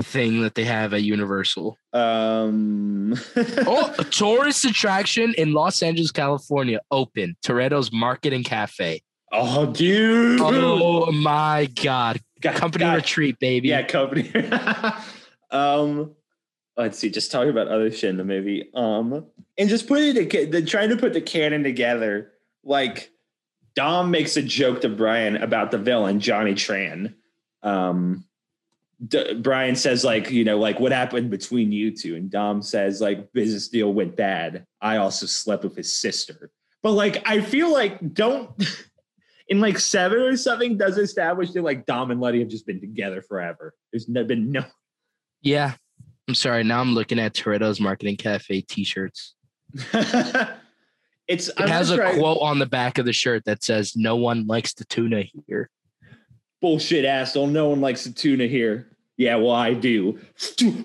thing that they have at Universal? um, Oh, a tourist attraction in Los Angeles, California, open. Toretto's Market and Cafe. oh, dude. Oh my god. God, Company retreat, baby. Yeah, company. um, let's see. Just talking about other shit in the movie. Um, and just putting the the trying to put the canon together. Like Dom makes a joke to Brian about the villain Johnny Tran. Um, D- Brian says like you know like what happened between you two, and Dom says like business deal went bad. I also slept with his sister, but like I feel like don't in like seven or something does establish that like Dom and Letty have just been together forever. There's been no. Yeah. I'm sorry. Now I'm looking at Toretto's Market and Cafe t-shirts. it's It has a quote on the back of the shirt that says, "No one likes the tuna here." bullshit asshole. No one likes the tuna here. Yeah, well I do.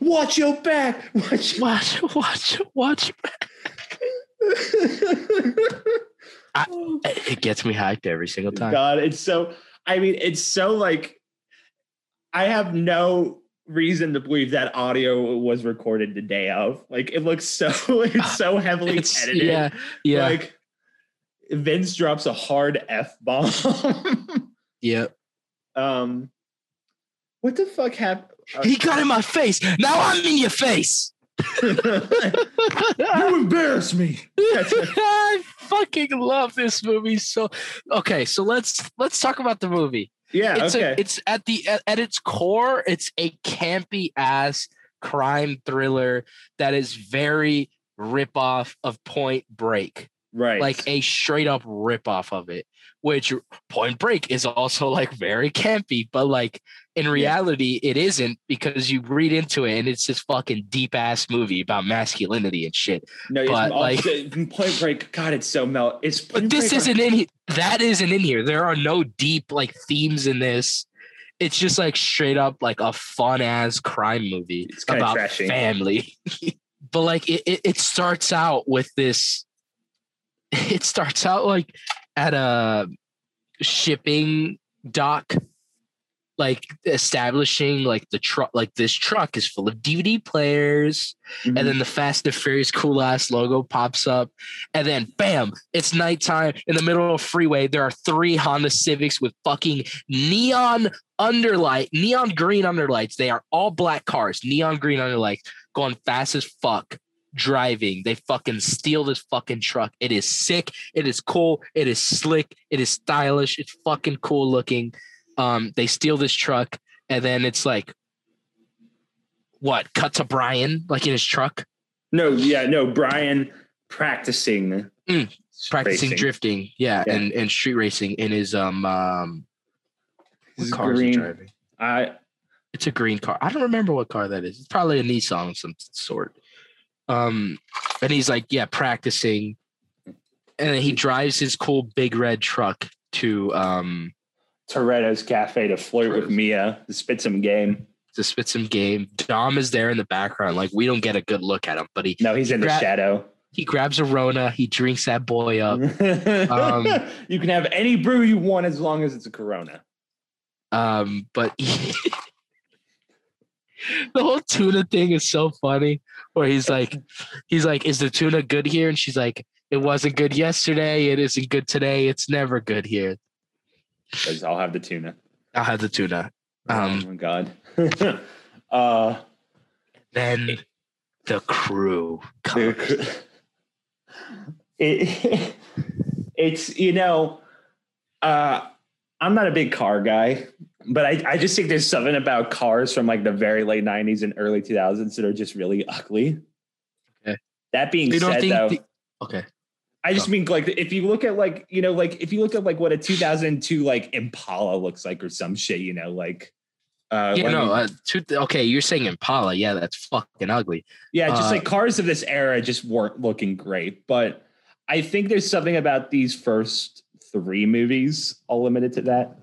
Watch your back. Watch. Watch, watch, watch. It gets me hyped every single time. God, it's so. I mean, it's so like. I have no reason to believe that audio was recorded the day of. Like, it looks so. It's so heavily It's edited. yeah, yeah, Like, Vince drops a hard f bomb. yeah. um, what the fuck happened? He got in my face. Now I'm in your face. you embarrass me. I fucking love this movie so. Okay, so let's let's talk about the movie. Yeah. It's okay. a, it's at the at, its core, it's a campy ass crime thriller that is very rip off of Point Break. right. like a straight up rip off of it which point break is also like very campy but like in reality it isn't because you read into it and it's this fucking deep ass movie about masculinity and shit no, but, like- Point Break. God, it's so melt. It's but this Break- isn't in that isn't in here there are no deep like themes in this it's just like straight up like a fun ass crime movie It's about trashy. family but like it, it, it starts out with this it starts out like at a shipping dock like establishing like the truck like this truck is full of dvd players Mhm. and then the Fast and Furious cool ass logo pops up, and then bam, it's nighttime in the middle of a freeway. There are three Honda Civics with fucking neon underlight, neon green underlights. They are all black cars, neon green underlights, going fast as fuck. Driving, they fucking steal this fucking truck. It is sick. It is cool. It is slick. It is stylish. It's fucking cool looking. Um, they steal this truck, and then it's like, what? Cut to Brian, like in his truck. no, yeah, no. Brian practicing Mm, practicing racing. drifting yeah, Yeah. and and street racing in his um um His car green- driving I it's a green car i don't remember what car that is it's probably a nissan of some sort um and he's like yeah practicing and then he drives his cool big red truck to um Toretto's Cafe to flirt with Mia to spit some game. to spit some game dom is there in the background like we don't get a good look at him but he No, he's in the Gra- shadow. he grabs a rona he drinks that boy up Um, you can have any brew you want as long as it's a Corona. Um, but the whole tuna thing is so funny. Where he's like, he's like, "Is the tuna good here?" And she's like, "It wasn't good yesterday. It isn't good today. It's never good here." I'll have the tuna. I'll have the tuna. Um, oh my god. uh Then the crew comes. it, it's you know uh i'm not a big car guy but I, I just think there's something about cars from like the very late 90s and early 2000s that are just really ugly Okay. that being don't said though the- okay. i just mean like if you look at like you know like if you look at like what a 2002 like impala looks like or some shit you know like uh Yeah, no. Uh, two, okay, you're saying Impala. Yeah, that's fucking ugly. Yeah, just Uh, like cars of this era just weren't looking great. But I think there's something about these first three movies, all limited to that,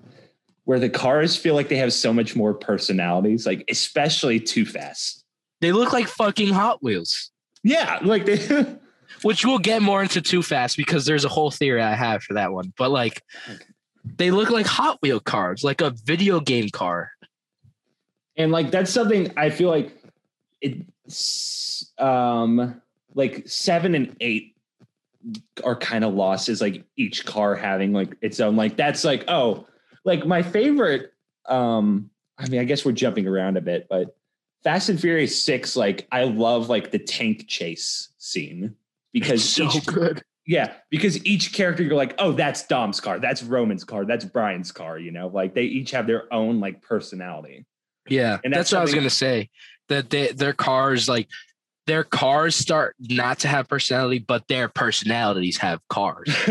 where the cars feel like they have so much more personalities, like especially Too Fast. They look like fucking Hot Wheels. Yeah, like they which we'll get more into too fast because there's a whole theory I have for that one. But like, they look like Hot Wheel cars, like a video game car. and like that's something I feel like it's um like seven and eight are kind of lost is like each car having like its own like that's like oh like my favorite um I mean I guess we're jumping around a bit but Fast and Furious 6 like I love like the tank chase scene because so each, good. yeah because each character you're like oh that's Dom's car that's Roman's car that's Brian's car you know like they each have their own like personality Yeah, And that's, that's what I was gonna say. That they, their cars, like their cars, start not to have personality, but their personalities have cars.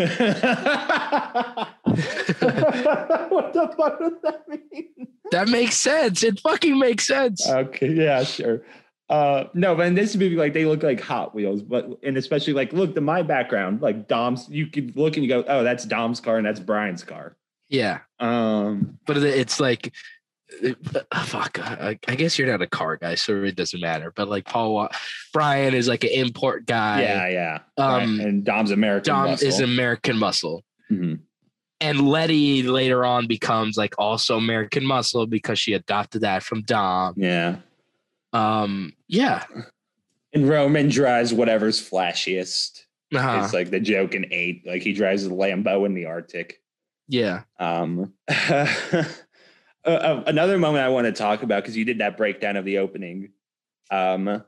what the fuck does that mean? that makes sense. It fucking makes sense. Okay, yeah, sure. Uh, no, but in this movie, like they look like Hot Wheels, but and especially like look to my background, like Dom's. You could look and you go, oh, that's Dom's car and that's Brian's car. yeah, Um, but it's like, uh, fuck. I, I guess you're not a car guy, so it doesn't matter. But like Paul, Brian is like an import guy. yeah, yeah. Um, Right, and Dom's American. Dom muscle. is American Muscle. Mhm. And Letty later on becomes like also American Muscle because she adopted that from Dom. yeah. Um, yeah. And Roman drives whatever's flashiest. Uh-huh. It's like the joke in eight. Like he drives a Lambo in the Arctic. yeah. Um, uh, uh, another moment I want to talk about because you did that breakdown of the opening. Um,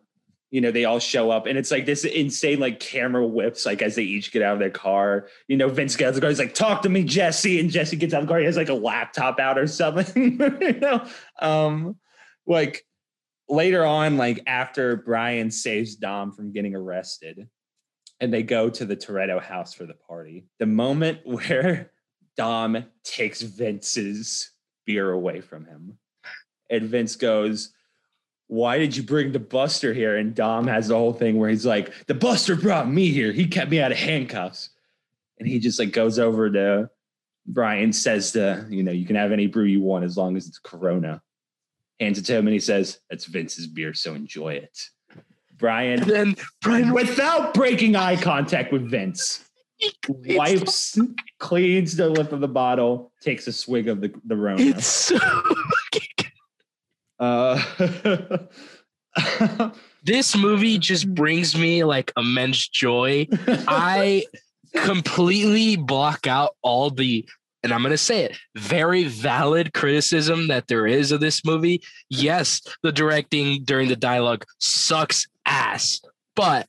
you know, they all show up and it's like this insane like camera whips like as they each get out of their car. You know, Vince gets out of the car. He's like, "Talk to me, Jesse," and Jesse gets out of the car. He has like a laptop out or something. you know, um, like later on, like after Brian saves Dom from getting arrested, and they go to the Toretto house for the party. The moment where Dom takes Vince's beer away from him. And Vince goes, Why did you bring the Buster here? And Dom has the whole thing where he's like, The Buster brought me here. He kept me out of handcuffs. And he just like goes over to Brian, says to, you know, you can have any brew you want as long as it's Corona. Hands it to him and he says, That's Vince's beer, so enjoy it. And Brian, then Brian without breaking eye contact with Vince, wipes, cleans the lip of the bottle, takes a swig of the the Rona. It's so Uh, this movie just brings me like immense joy. I completely block out all the and I'm going to say it very valid criticism that there is of this movie. Yes, the directing during the dialogue sucks ass, but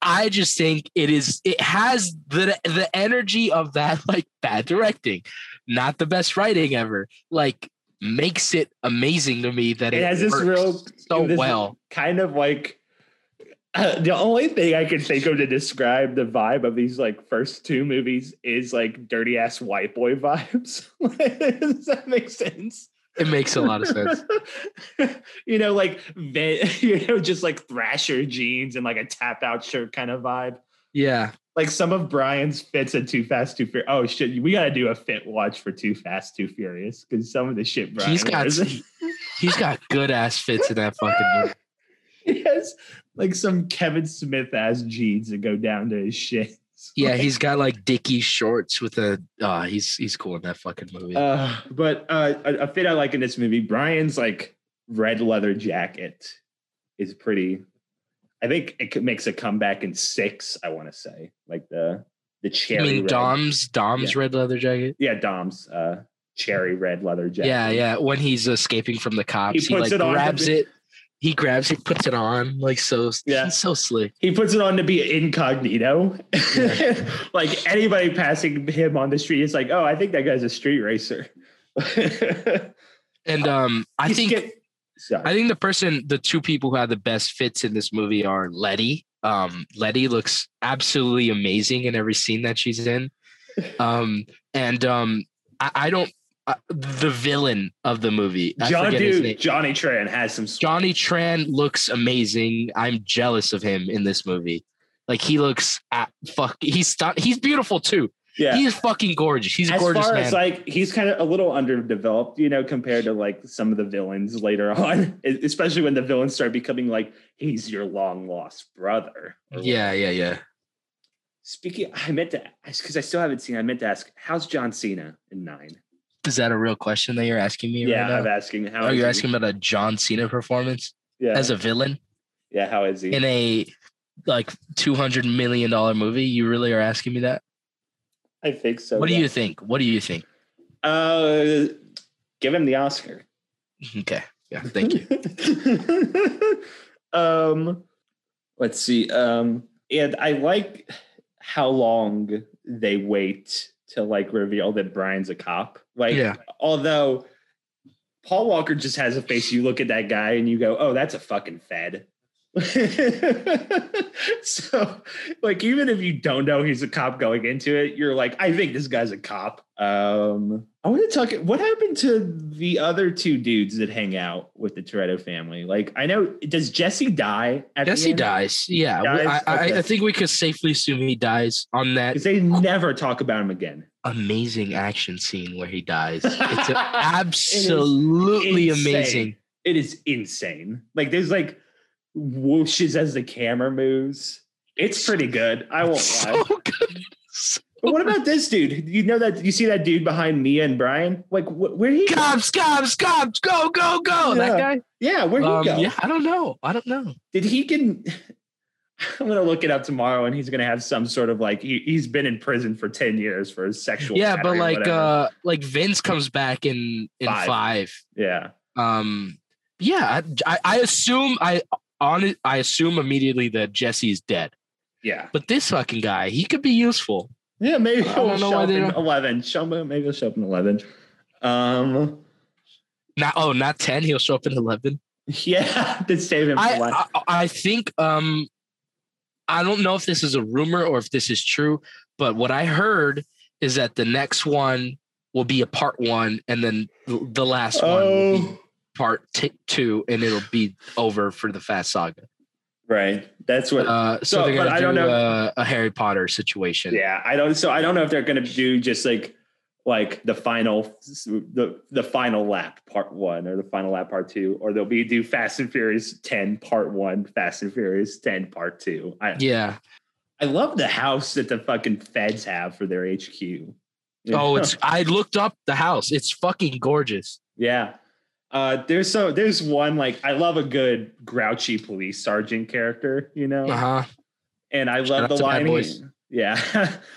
I just think it is it has the the energy of that like bad directing, not the best writing ever. Like makes it amazing to me that it, it has this real so this well. kind of like uh, the only thing I can think of to describe the vibe of these like first two movies is like dirty ass white boy vibes. Does that make sense? It makes a lot of sense. you know, like you know, just like Thrasher jeans and like a tap out shirt kind of vibe. Yeah. Like some of Brian's fits in Too Fast, Too Furious. Oh shit, we got to do a fit watch for Too Fast, Too Furious because some of the shit Brian He's got wears- he's got good ass fits in that fucking movie. he has like some Kevin Smith ass jeans that go down to his shins. Yeah, he's got like Dickie shorts with a uh he's he's cool in that fucking movie. Uh, but uh, a, a fit I like in this movie, Brian's like red leather jacket is pretty. I think it makes a comeback in six. I want to say like the the cherry. I mean red. Dom's Dom's Yeah. red leather jacket. Yeah, Dom's uh, cherry red leather jacket. Yeah, yeah. When he's escaping from the cops, he, puts like it grabs it. He grabs it, puts it on, like so. Yeah. he's so slick. He puts it on to be incognito. like anybody passing him on the street is like, oh, I think that guy's a street racer. And um, I He's think get- Sorry. I think the person, the two people who have the best fits in this movie are Letty. Um, Letty looks absolutely amazing in every scene that she's in. Um, and um, I, I don't. Uh, the villain of the movie, I John forget his name. Dude, Johnny Tran has some. Johnny Tran looks amazing. I'm jealous of him in this movie. Like he looks at fuck. He's stu- he's beautiful too. Yeah. He's fucking gorgeous. He's a as gorgeous far man. as like he's kind of a little underdeveloped, you know, compared to like some of the villains later on, especially when the villains start becoming like he's your long lost brother. yeah, yeah, yeah. Speaking, I meant to because I still haven't seen. I meant to ask, how's John Cena in nine? Is that a real question that you're asking me Yeah, right I'm now? asking. How oh, Are you asking about a John Cena performance Yeah, as a villain yeah. How is he? in a like two hundred million dollar movie? You really are asking me that? I think so. what do you think? What do you think? Uh, give him the Oscar. Okay, yeah, thank you. um, let's see. Um, and I like how long they wait to like reveal that Brian's a cop. Like, Yeah. although Paul Walker just has a face. You look at that guy and you go, "Oh, that's a fucking fed." so, like, even if you don't know he's a cop going into it, you're like, "I think this guy's a cop." Um, I want to talk. What happened to the other two dudes that hang out with the Toretto family? Like, I know does Jesse die? At the Jesse dies. Yeah, Dies? I, I, Okay. I think we could safely assume he dies on that because they never talk about him again. amazing action scene where he dies. It's absolutely insane. amazing. It is insane. Like there's like whooshes as the camera moves. It's pretty good. I won't lie. Good. So But what about this dude? You know that you see that dude behind Mia and Brian? Like wh- where he? cops, cops, cops, go, go, go. Yeah. That guy. Yeah, where he Um, go? yeah, I don't know. I don't know. Did he get? I'm gonna look it up tomorrow, and he's gonna have some sort of like he, he's been in prison for ten years for his sexual. Yeah, but like uh like Vince comes back in in Five. five. yeah, Um yeah, I, I assume I on it I assume immediately that Jesse's dead. yeah, But this fucking guy, he could be useful. yeah. Maybe I he'll don't know show why up they in don't- eleven. Show him, maybe he'll show up in eleven. Um, Not oh, not 10, he'll show up in 11. yeah, to save him. I, for last. I I think um I don't know if this is a rumor or if this is true, but what I heard is that the next one will be a part one, and then the last one will be oh, part t- two, and it'll be over for the Fast Saga. right. That's what. Uh, so, So, they're gonna I do don't know- a, a Harry Potter situation. Yeah, I don't. So I don't know if they're to do just like like the final the the final lap part one or the final lap part two, or they'll be do Fast and Furious ten part one, Fast and Furious ten part two. I Yeah. I love the house that the fucking feds have for their HQ. Oh, it's I looked up the house. It's fucking gorgeous. yeah. Uh, there's so there's one like I love a good grouchy police sergeant character, you know. Uh huh. and I Shout love the line. He, yeah,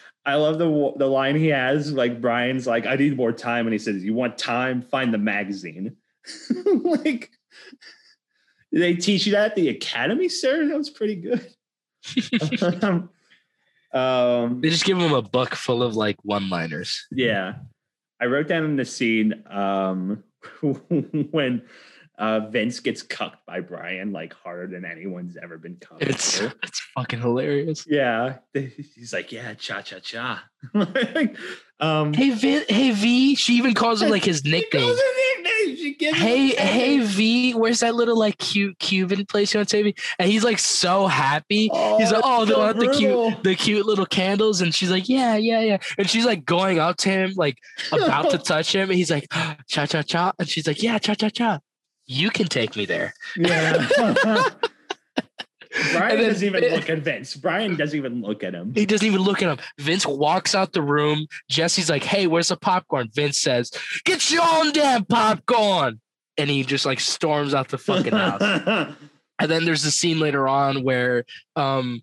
I love the the line he has. Like Brian's like, I need more time, and he says, "You want time? Find the magazine." like, did they teach you that at the academy, sir? That was pretty good. um, They just give him a book full of like one-liners. yeah, I wrote down in the scene um, when uh, Vince gets cucked by Brian like harder than anyone's ever been cucked. It's it's fucking hilarious. Yeah, he's like, yeah, cha cha cha. um, Hey V, hey V. She even calls him like his nickname. Calls him nicknames. She gives him Hey, hey V, where's that little like cute Cuban place you want to take me? And he's like so happy. He's like, oh, they so want the cute, the cute little candles, and she's like, yeah, yeah, yeah. And she's like going up to him, like about to touch him, and he's like, cha cha cha, and she's like, yeah, cha cha cha. You can take me there. Yeah. Brian then- doesn't even look at Vince. Brian doesn't even look at him. He doesn't even look at him. Vince walks out the room. Jesse's like, hey, where's the popcorn? Vince says, get your own damn popcorn. And he just like storms out the fucking house. And then there's a scene later on where um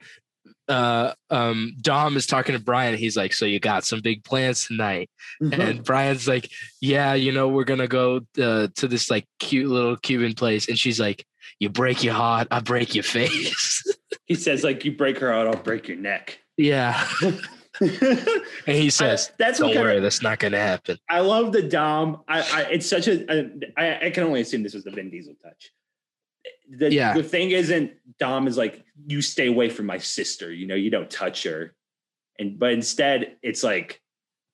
uh um Dom is talking to Brian. He's like, So you got some big plans tonight? And Brian's like, Yeah, you know, we're gonna go uh, to this like cute little Cuban place. And she's like, You break your heart, I break your face. he says, like, you break her out, I'll break your neck. yeah. And he says, That's Don't worry, that's not gonna happen. I love the Dom. I, I it's such a. I, I can only assume this was the Vin Diesel touch. The, Yeah. the thing isn't Dom is like you stay away from my sister. You know you don't touch her, and but instead it's like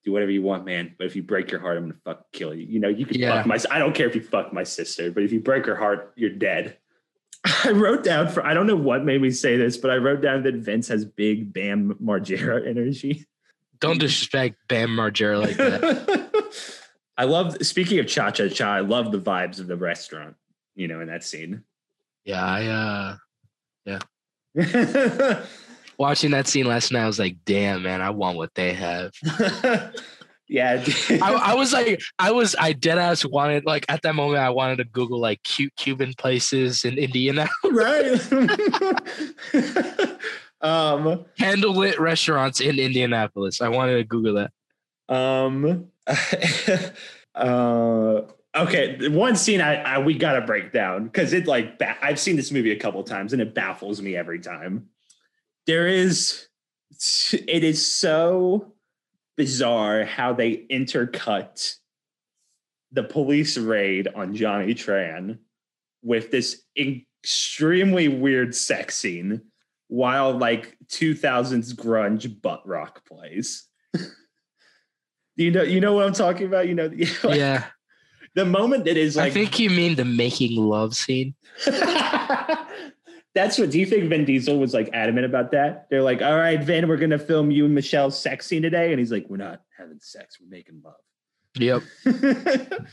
do whatever you want, man. But if you break your heart, I'm gonna fuck kill you. You know you can Yeah. fuck my. I don't care if you fuck my sister, but if you break her heart, you're dead. I wrote down for I don't know what made me say this, but I wrote down that Vince has big Bam Margera energy. Don't disrespect Bam Margera like that. I love speaking of cha cha cha, I love the vibes of the restaurant, you know, in that scene. Yeah, I uh yeah. watching that scene last night, I was like, damn, man, I want what they have. Yeah. I, I was like, I was, I dead ass wanted, like, at that moment, I wanted to Google like cute Cuban places in Indiana, right. um candlelit restaurants in Indianapolis. I wanted to Google that. um uh okay one scene I, I we gotta break down because it like ba- i've seen this movie a couple times and it baffles me every time there is it is so bizarre how they intercut the police raid on Johnny Tran with this extremely weird sex scene while like 2000s grunge butt rock plays. you know, you know what I'm talking about. You know, like, Yeah. the moment that is like I think you mean the making love scene. That's what. Do you think Vin Diesel was like adamant about that? They're like, "All right, Vin, we're gonna film you and Michelle's sex scene today," and he's like, "We're not having sex. We're making love." Yep.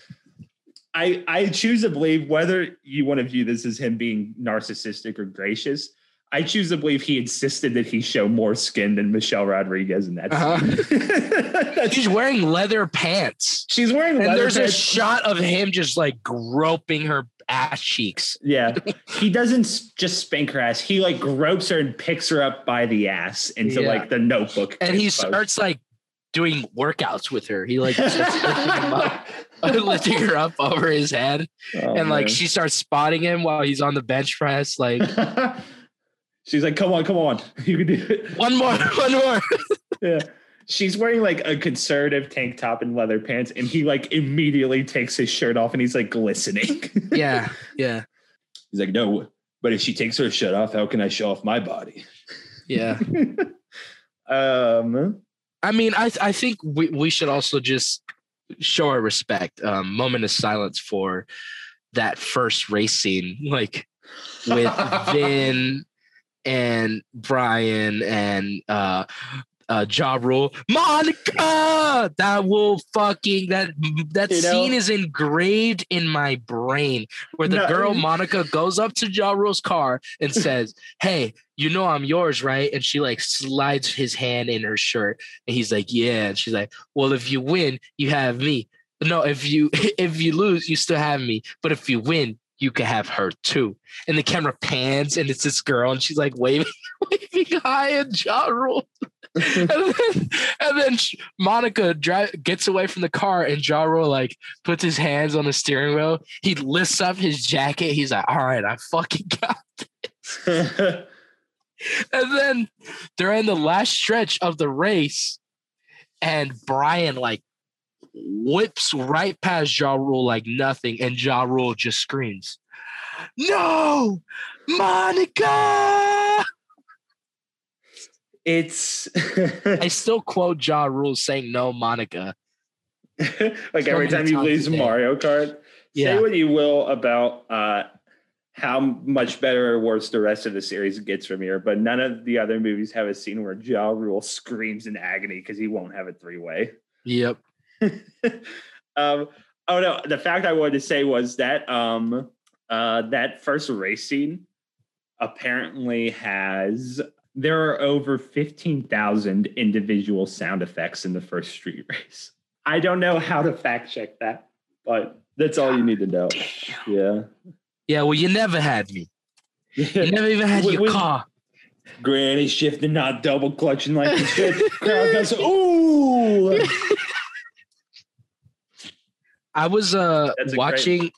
I I choose to believe whether you want to view this as him being narcissistic or gracious. I choose to believe he insisted that he show more skin than Michelle Rodriguez in that. Uh-huh. She's wearing leather pants. She's wearing And there's a shot of him just like groping her ass cheeks. Yeah, he doesn't just spank her ass. He like gropes her and picks her up by the ass into Yeah. like the notebook. And he pose. starts like doing workouts with her. He like lifting, her up over his head. Oh, and like man. she starts spotting him while he's on the bench press. Like, she's like, "Come on, come on, you can do it." one more, one more. Yeah. She's wearing like a conservative tank top and leather pants, and he like immediately takes his shirt off and he's like glistening. yeah. Yeah. he's like, no, but if she takes her shirt off, how can I show off my body? Yeah. Um, I mean, I I think we, we should also just show our respect. Um, moment of silence for that first race scene, like with Vin and Brian and uh uh Ja Rule. Monica! That will fucking that that You know- scene is engraved in my brain where the No. girl Monica goes up to Ja Rule's car and says, Hey, you know I'm yours, right? And she like slides his hand in her shirt and he's like, Yeah. And she's like, Well, if you win, you have me. No, if you if you lose, you still have me. But if you win, you can have her too. And the camera pans and it's this girl and she's like waving, waving high at Ja Rule. and then, and then Monica gets away from the car and Ja Rule like puts his hands on the steering wheel. He lifts up his jacket. He's like, all right, I fucking got. This." and then they're in the last stretch of the race, and Brian like whips right past Ja Rule like nothing, and Ja Rule just screams, "No, Monica!" It's I still quote Ja Rule saying, "No, Monica." like every time you lose. Mario Kart. Yeah. Say what you will about uh, how much better or worse the rest of the series gets from here, but none of the other movies have a scene where Ja Rule screams in agony because he won't have a three way. Yep. um, oh no, the fact I wanted to say was that um, uh, that first race scene apparently has there are over fifteen thousand individual sound effects in the first street race. I don't know how to fact check that, but that's all you need to know. Yeah. Yeah. Well, you never had me. You never even had your car. Granny shifting, not double clutching like you should. Crowd goes, ooh. I was uh That's a great- watching.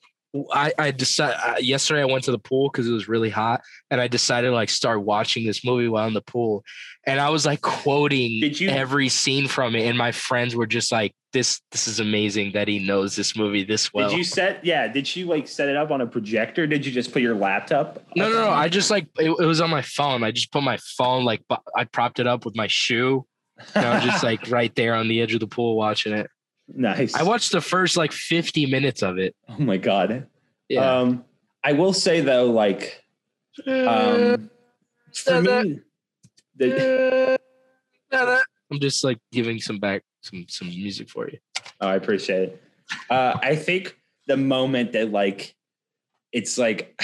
I I decided uh, yesterday I went to the pool because it was really hot, and I decided to like start watching this movie while in the pool, and I was like quoting Did you- every scene from it, and my friends were just like, "This this is amazing that he knows this movie this well." did you set? Yeah. Did you like set it up on a projector? Did you just put your laptop? no, no, no. I just like it, it was on my phone. I just put my phone like I propped it up with my shoe. And I was just like right there on the edge of the pool watching it. Nice. I watched the first like 50 minutes of it. Oh my god. Yeah. Um, I will say though, like, um, for me, the, I'm just like giving some back some some music for you. oh, I appreciate it. Uh, I think the moment that like, it's like,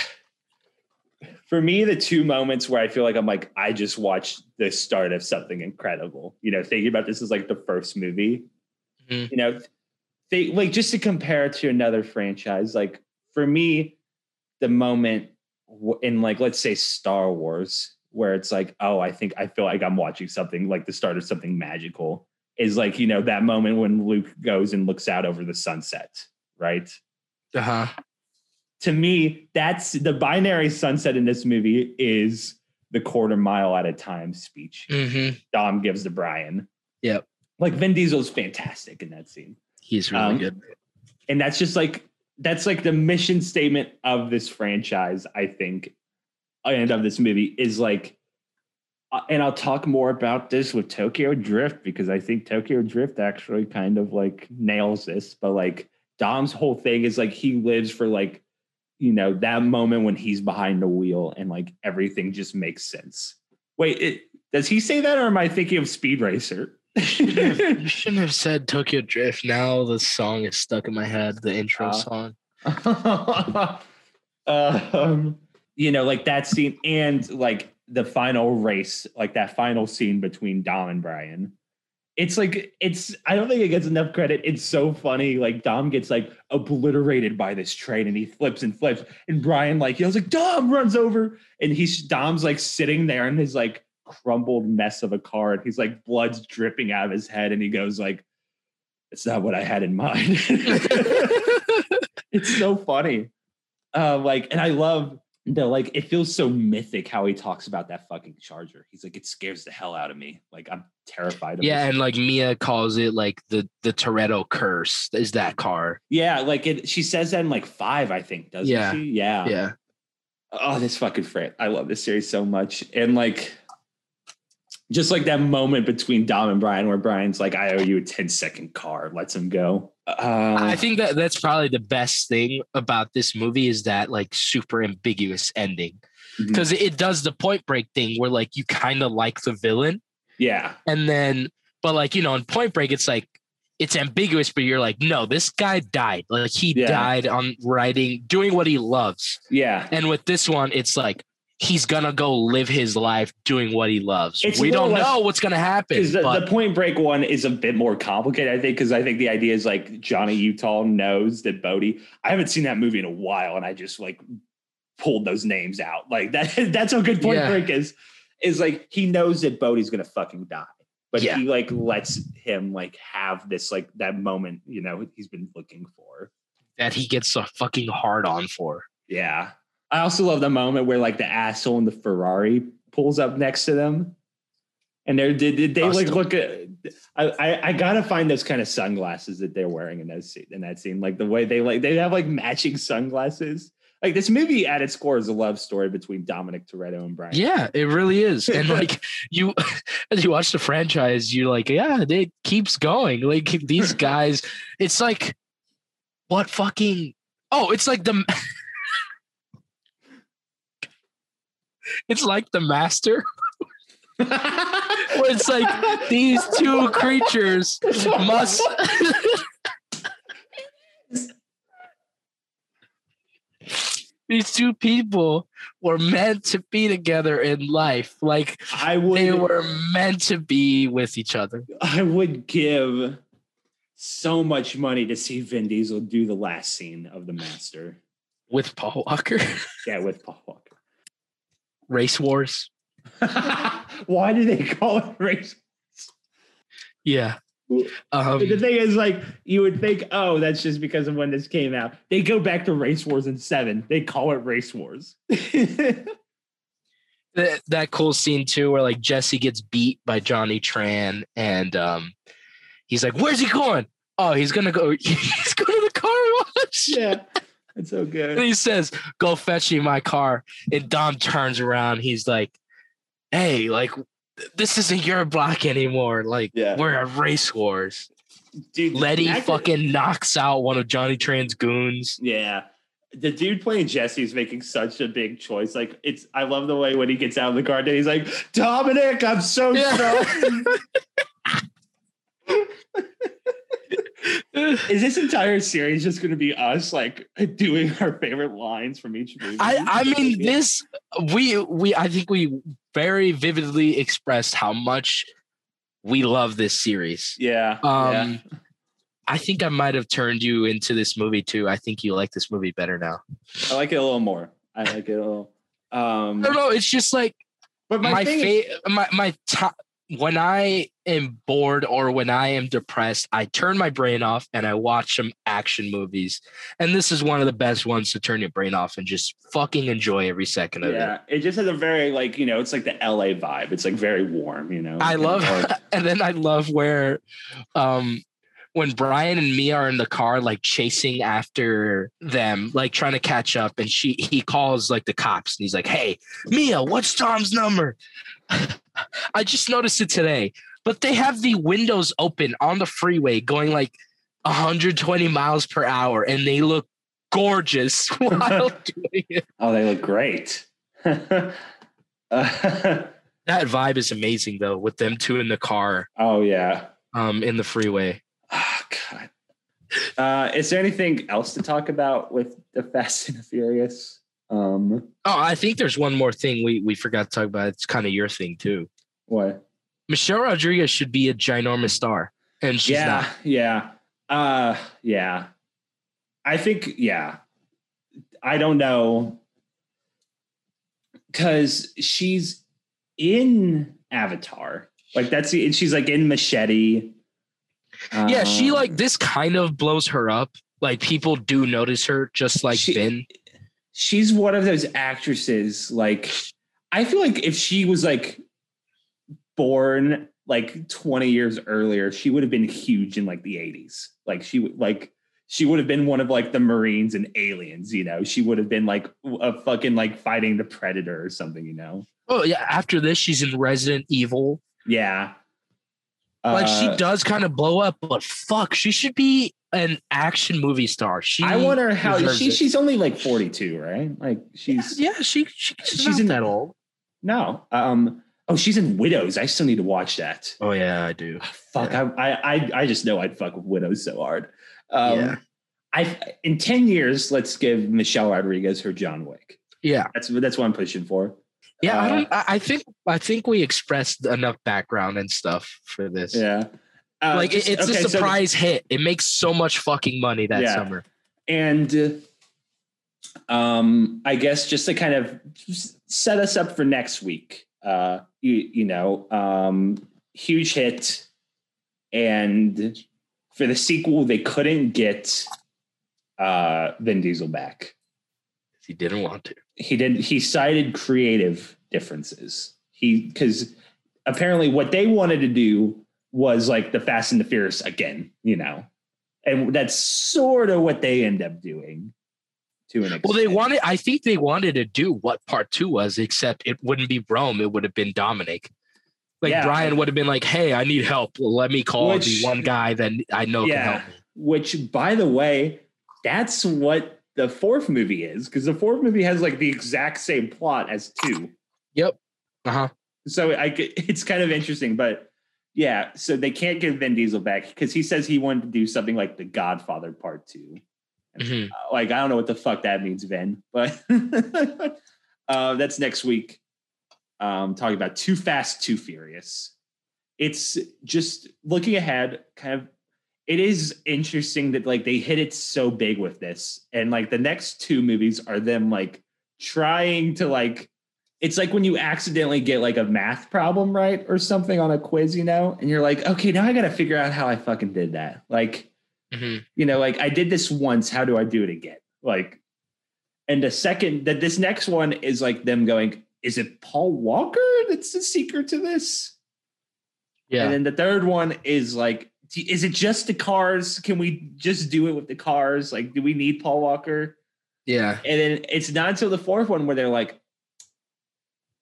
for me, the two moments where I feel like I'm like, I just watched the start of something incredible. You know, thinking about this as like the first movie. Mhm. You know, they like just to compare it to another franchise. Like for me, the moment in like let's say Star Wars, where it's like, oh, I think I feel like I'm watching something like the start of something magical. Is like you know that moment when Luke goes and looks out over the sunset, right? Uh-huh. to me, that's the binary sunset in this movie is the quarter mile at a time speech Mm-hmm. Dom gives to Brian. Yep. Like Vin Diesel's fantastic in that scene. He's really Um, good. and that's just like that's like the mission statement of this franchise i think and of this movie is like uh, and i'll talk more about this with tokyo drift because i think tokyo drift actually kind of like nails this but like dom's whole thing is like he lives for like you know that moment when he's behind the wheel and like everything just makes sense wait it, does he say that or am i thinking of speed racer You shouldn't have said Tokyo Drift. Now the song is stuck in my head. The intro Uh, song. um, you know, like that scene and like the final race, like that final scene between Dom and Brian. It's like it's I don't think it gets enough credit. It's so funny. Like Dom gets like obliterated by this train and he flips and flips. And Brian like yells like Dom runs over and he's Dom's like sitting there in his like crumbled mess of a car and he's like blood's dripping out of his head and he goes like it's not what I had in mind. it's so funny. Uh, like, and I love the like. It feels so mythic how he talks about that fucking charger. He's like, it scares the hell out of me. Like, I'm terrified of Yeah, and like Mia calls it like the the Toretto curse is that car. yeah. Like, it. She says that in like five, I think. Doesn't Yeah. she? Yeah. Yeah. Oh, this fucking frit. I love this series so much. And like, just like that moment between Dom and Brian, where Brian's like, "I owe you a 10 second car," lets him go. Uh, I think that that's probably the best thing about this movie is that like super ambiguous ending. Because it does the Point Break thing where like you kind of like the villain. Yeah, and then but like you know in Point Break it's like it's ambiguous but you're like no this guy died. Like he Yeah. died on writing doing what he loves. Yeah. and with this one it's like he's gonna go live his life doing what he loves It's we don't less- know what's gonna happen the, but the Point Break one is a bit more complicated, I think, because I think the idea is like Johnny Utah knows that Bodhi. I haven't seen that movie in a while, and I just like pulled those names out. Like that. That's how good Point Yeah. Break is. Is like he knows that Bodhi's gonna fucking die, but Yeah. he like lets him like have this like that moment. You know, he's been looking for. that he gets a fucking hard on for Yeah. I also love the moment where like the asshole in the Ferrari pulls up next to them. And they're did, did they like look at I, I I gotta find those kind of sunglasses that they're wearing in that scene in that scene. Like the way they like they have like matching sunglasses. Like this movie at its core is a love story between Dominic Toretto and Brian. Yeah, it really is. And like you as you watch the franchise, you're like, yeah, it keeps going. Like these guys, it's like what fucking oh, it's like the it's like the master. Where it's like these two creatures must these two people were meant to be together in life. Like I would they were meant to be with each other. I would give so much money to see Vin Diesel do the last scene of the master. With Paul Walker. Yeah, with Paul Walker. Race Wars. Why do they call it race? Wars? Yeah. the Um, thing is, like, you would think, oh, that's just because of when this came out. They go back to Race Wars in seven. They call it Race Wars. that, that cool scene too, where like Jesse gets beat by Johnny Tran, and um, he's like, "Where's he going? Oh, he's gonna go. He's going to the car wash." yeah, it's so And good. he says, "Go fetch me my car." And Dom turns around. He's like, "Hey, like." This isn't your block anymore. Like Yeah. we're at race wars. Dude, Letty fucking knocks out one of Johnny Tran's goons. Yeah. The dude playing Jesse is making such a big choice. Like it's I love the way when he gets out of the car and he's like, Dominic, I'm so Yeah. sorry. Is this entire series just gonna be us like doing our favorite lines from each movie? I I mean this we we I think we very vividly expressed how much we love this series. Yeah. Um I think I might have turned you into this movie too. I think you like this movie better now. I like it a little more. I like it a little. Um I don't know, it's just like but my, my thing is- my my top when I am bored or when I am depressed, I turn my brain off and I watch some action movies. And this is one of the best ones to turn your brain off and just fucking enjoy every second of it. yeah, it just has a very like you know, it's like the LA vibe. It's like very warm, you know. I love and then I love where um when Brian and Mia are in the car, like chasing after them, like trying to catch up, and she he calls like the cops and he's like, Hey, Mia, what's Dom's number? I just noticed it today. But they have the windows open on the freeway going like 120 miles per hour and they look gorgeous while doing it. Oh, they look great. Uh, That vibe is amazing though, with them two in the car, oh yeah. um, in the freeway. Oh, God. Uh, is there anything else to talk about with the Fast and the Furious? Um, Oh, I think there's one more thing we we forgot to talk about. It's kind of your thing too. what? Michelle Rodriguez should be a ginormous star, and she's yeah, not. yeah, uh, yeah. I think, yeah. I don't know, because she's in Avatar. Like that's and she's like in Machete. Yeah, she Um, like this kind of blows her up. Like people do notice her, just like She- Finn. She's one of those actresses like i feel like if she was like born like 20 years earlier she would have been huge in like the 80s like she would like she would have been one of like the marines and aliens you know? She would have been like a fucking like fighting the predator or something you know? Oh yeah, after this, she's in Resident Evil. yeah Like Uh, she does kind of blow up, but fuck, she should be an action movie star. She i wonder how she, it. she's only like 42 right like she's yeah, she, she she's, she's not in- that old. no um oh she's in widows i still need to watch that Oh yeah, I do. fuck I, I i i just know i'd fuck with widows so hard um Yeah. i in 10 years let's give michelle rodriguez her john wick Yeah, that's that's what i'm pushing for yeah. I Uh, don't. I, I think I think we expressed enough background and stuff for this. yeah Uh, like it- just- it's okay, a so- surprise hit. It makes so much fucking money that Yeah. summer. and um i guess just to kind of set us up for next week uh you, you know um huge hit and for the sequel they couldn't get uh vin diesel back He didn't want to. He did he cited creative differences he because apparently what they wanted to do was like the fast and the furious again you know and that's sort of what they end up doing to an Well, they wanted. I think they wanted to do what part two was, except it wouldn't be Rome. It would have been Dominic. Like Yeah. Brian would have been like, "Hey, I need help. Let me call Which- the one guy that I know Yeah. can help me." which by the way that's what the fourth movie is because the fourth movie has like the exact same plot as two Yep. Uh huh. so I it's kind of interesting, but yeah, so they can't get Vin Diesel back because he says he wanted to do something like The Godfather Part 2 Mhm. Uh, Like I don't know what the fuck that means, Vin, but uh, that's next week. Um, talking about Too Fast, Too Furious. It's just looking ahead, kind of. It is interesting that like they hit it so big with this, and like the next two movies are them like trying to like it's like when you accidentally get like a math problem right or something on a quiz, you know, and you're like, okay, now I got to figure out how I fucking did that. Like, Mhm. you know, like I did this once. How do I do it again? Like, and the second that this next one is like them going, is it Paul Walker that's the secret to this? Yeah. And then the third one is like, is it just the cars? Can we just do it with the cars? Like, do we need Paul Walker? yeah. And then it's not until the fourth one where they're like,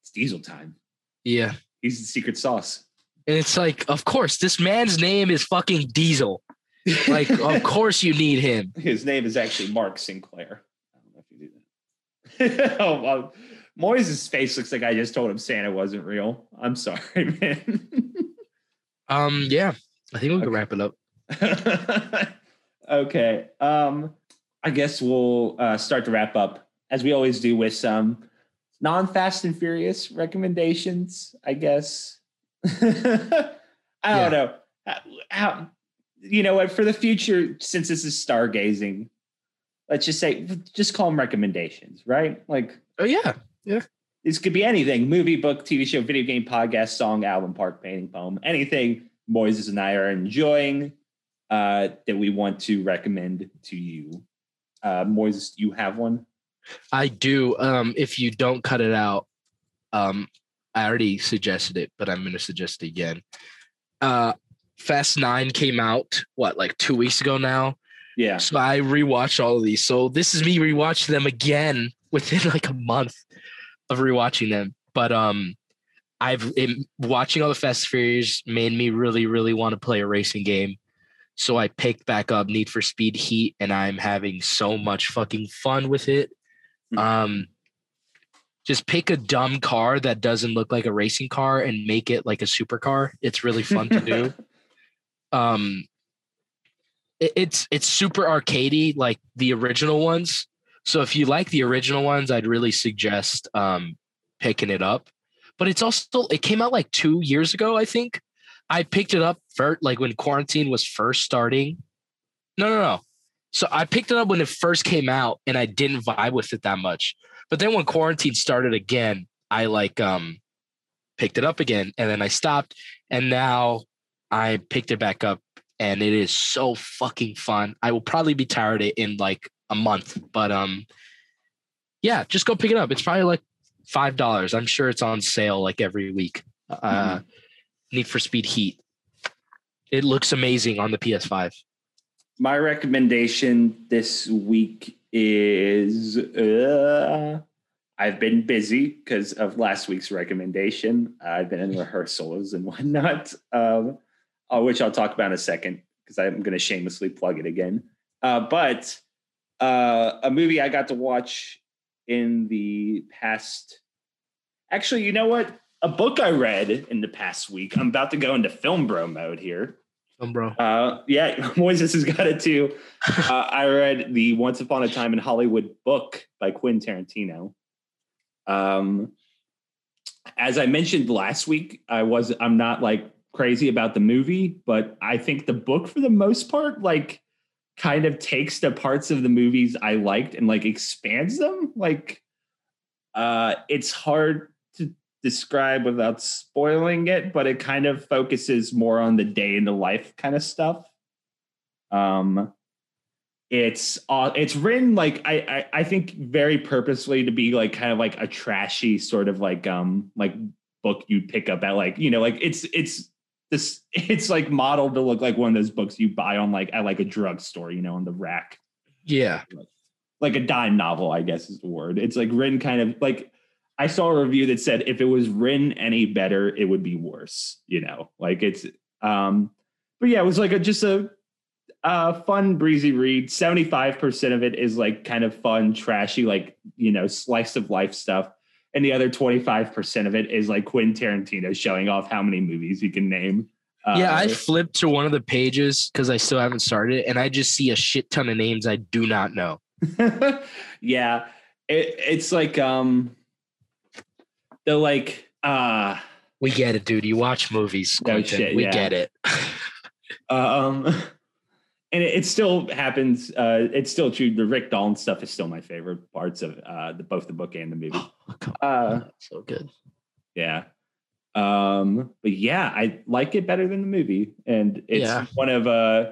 it's Diesel time. Yeah. He's the secret sauce. And it's like, of course, this man's name is fucking Diesel. Like, of course you need him. His name is actually Mark Sinclair. I don't know if you do that. oh, well, Moises' face looks like I just told him Santa wasn't real. I'm sorry, man. Um, yeah. I think we can Okay. wrap it up. okay. Um, I guess we'll uh, start to wrap up as we always do with some non-fast and furious recommendations. I guess. I Yeah. don't know how, how. You know what? For the future, since this is stargazing, let's just say just call them recommendations, right? Like Oh yeah, yeah. this could be anything movie, book, TV show, video game, podcast, song, album, park, painting, poem, anything Moises and I are enjoying uh, that we want to recommend to you. Uh, Moises, you have one? I do. Um, if you don't cut it out, um, I already suggested it, but I'm gonna suggest it again. Uh Fast Nine came out what like two weeks ago now. Yeah. So I rewatched all of these. So this is me rewatching them again within like a month of rewatching them. But um, I've it, watching all the Fast Furious made me really, really want to play a racing game. So I picked back up Need for Speed Heat, and I'm having so much fucking fun with it. Mhm. Um, just pick a dumb car that doesn't look like a racing car and make it like a supercar. It's really fun to do. Um, it- it's it's super arcadey like the original ones. So if you like the original ones, I'd really suggest um, picking it up. But it's also it came out like two years ago, I think. I picked it up first, like when quarantine was first starting. No, no, no. So I picked it up when it first came out, and I didn't vibe with it that much. But then when quarantine started again, I like um picked it up again, and then I stopped, and now I picked it back up, and it is so fucking fun. I will probably be tired it in like a month, but um, yeah, just go pick it up. It's probably like five dollars. I'm sure it's on sale like every week. Uh, Need for Speed Heat. It looks amazing on the PS5. My recommendation this week is uh, I've been busy because of last week's recommendation. I've been in rehearsals and whatnot, um, uh, which I'll talk about in a second because I'm going to shamelessly plug it again. Uh, but uh, a movie I got to watch in the past. Actually, you know what? A book I read in the past week. I'm about to go into film bro mode here. Um, bro. Uh, yeah, Moises has got it too. Uh, I read the Once Upon a Time in Hollywood book by Quentin Tarantino. Um, as I mentioned last week, I was I'm not like crazy about the movie, but I think the book for the most part like kind of takes the parts of the movies I liked and like expands them. Like uh it's hard to describe without spoiling it, but it kind of focuses more on the day in the life kind of stuff. Um it's uh, it's written like I, I I think very purposely to be like kind of like a trashy sort of like um like book you'd pick up at like you know like it's it's this it's like modeled to look like one of those books you buy on like at like a drugstore you know on the rack. Yeah. like a dime novel i guess is the word. It's like written kind of like i saw a review that said if it was written any better it would be worse you know? Like it's um but yeah it was like a just a uh fun breezy read. 75% of it is like kind of fun trashy like you know slice of life stuff and the other 25% of it is like quentin tarantino showing off how many movies he can name uh, yeah, I flipped to one of the pages because I still haven't started it, and I just see a shit ton of names I do not know. yeah it, it's like um the like uh We get it, dude. You watch movies. No Quentin. shit, we yeah. get it. um and it, it still happens uh it's still true the rick Dalton stuff is still my favorite parts of uh the both the book and the movie uh so good. yeah um but yeah i like it better than the movie and it's Yeah. one of uh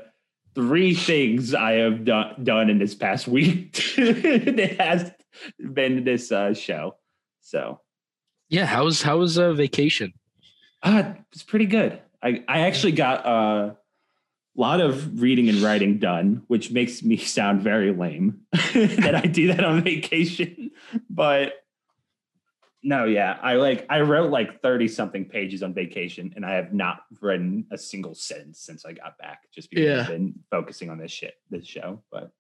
three things i have done done in this past week that has been this uh show so Yeah, how was how was a vacation? Uh, it's pretty good. I, I actually got a lot of reading and writing done, which makes me sound very lame that I do that on vacation. But no, yeah, I like I wrote like 30 something pages on vacation and I have not written a single sentence since I got back just because Yeah. I've been focusing on this shit, this show. But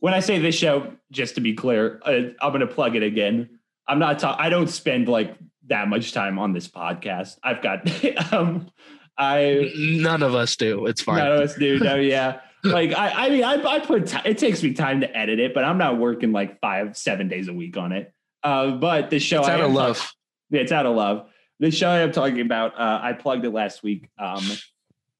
when I say this show, just to be clear, uh, I'm going to plug it again. I'm not talking. I don't spend like that much time on this podcast. I've got um I None of us do. It's fine. none of us do no yeah. Like I I mean I I put ti it takes me time to edit it, but I'm not working like five, seven days a week on it. Uh but the show it's out of love. yeah, it's out of love. The show I'm talking about, uh, I plugged it last week. Um,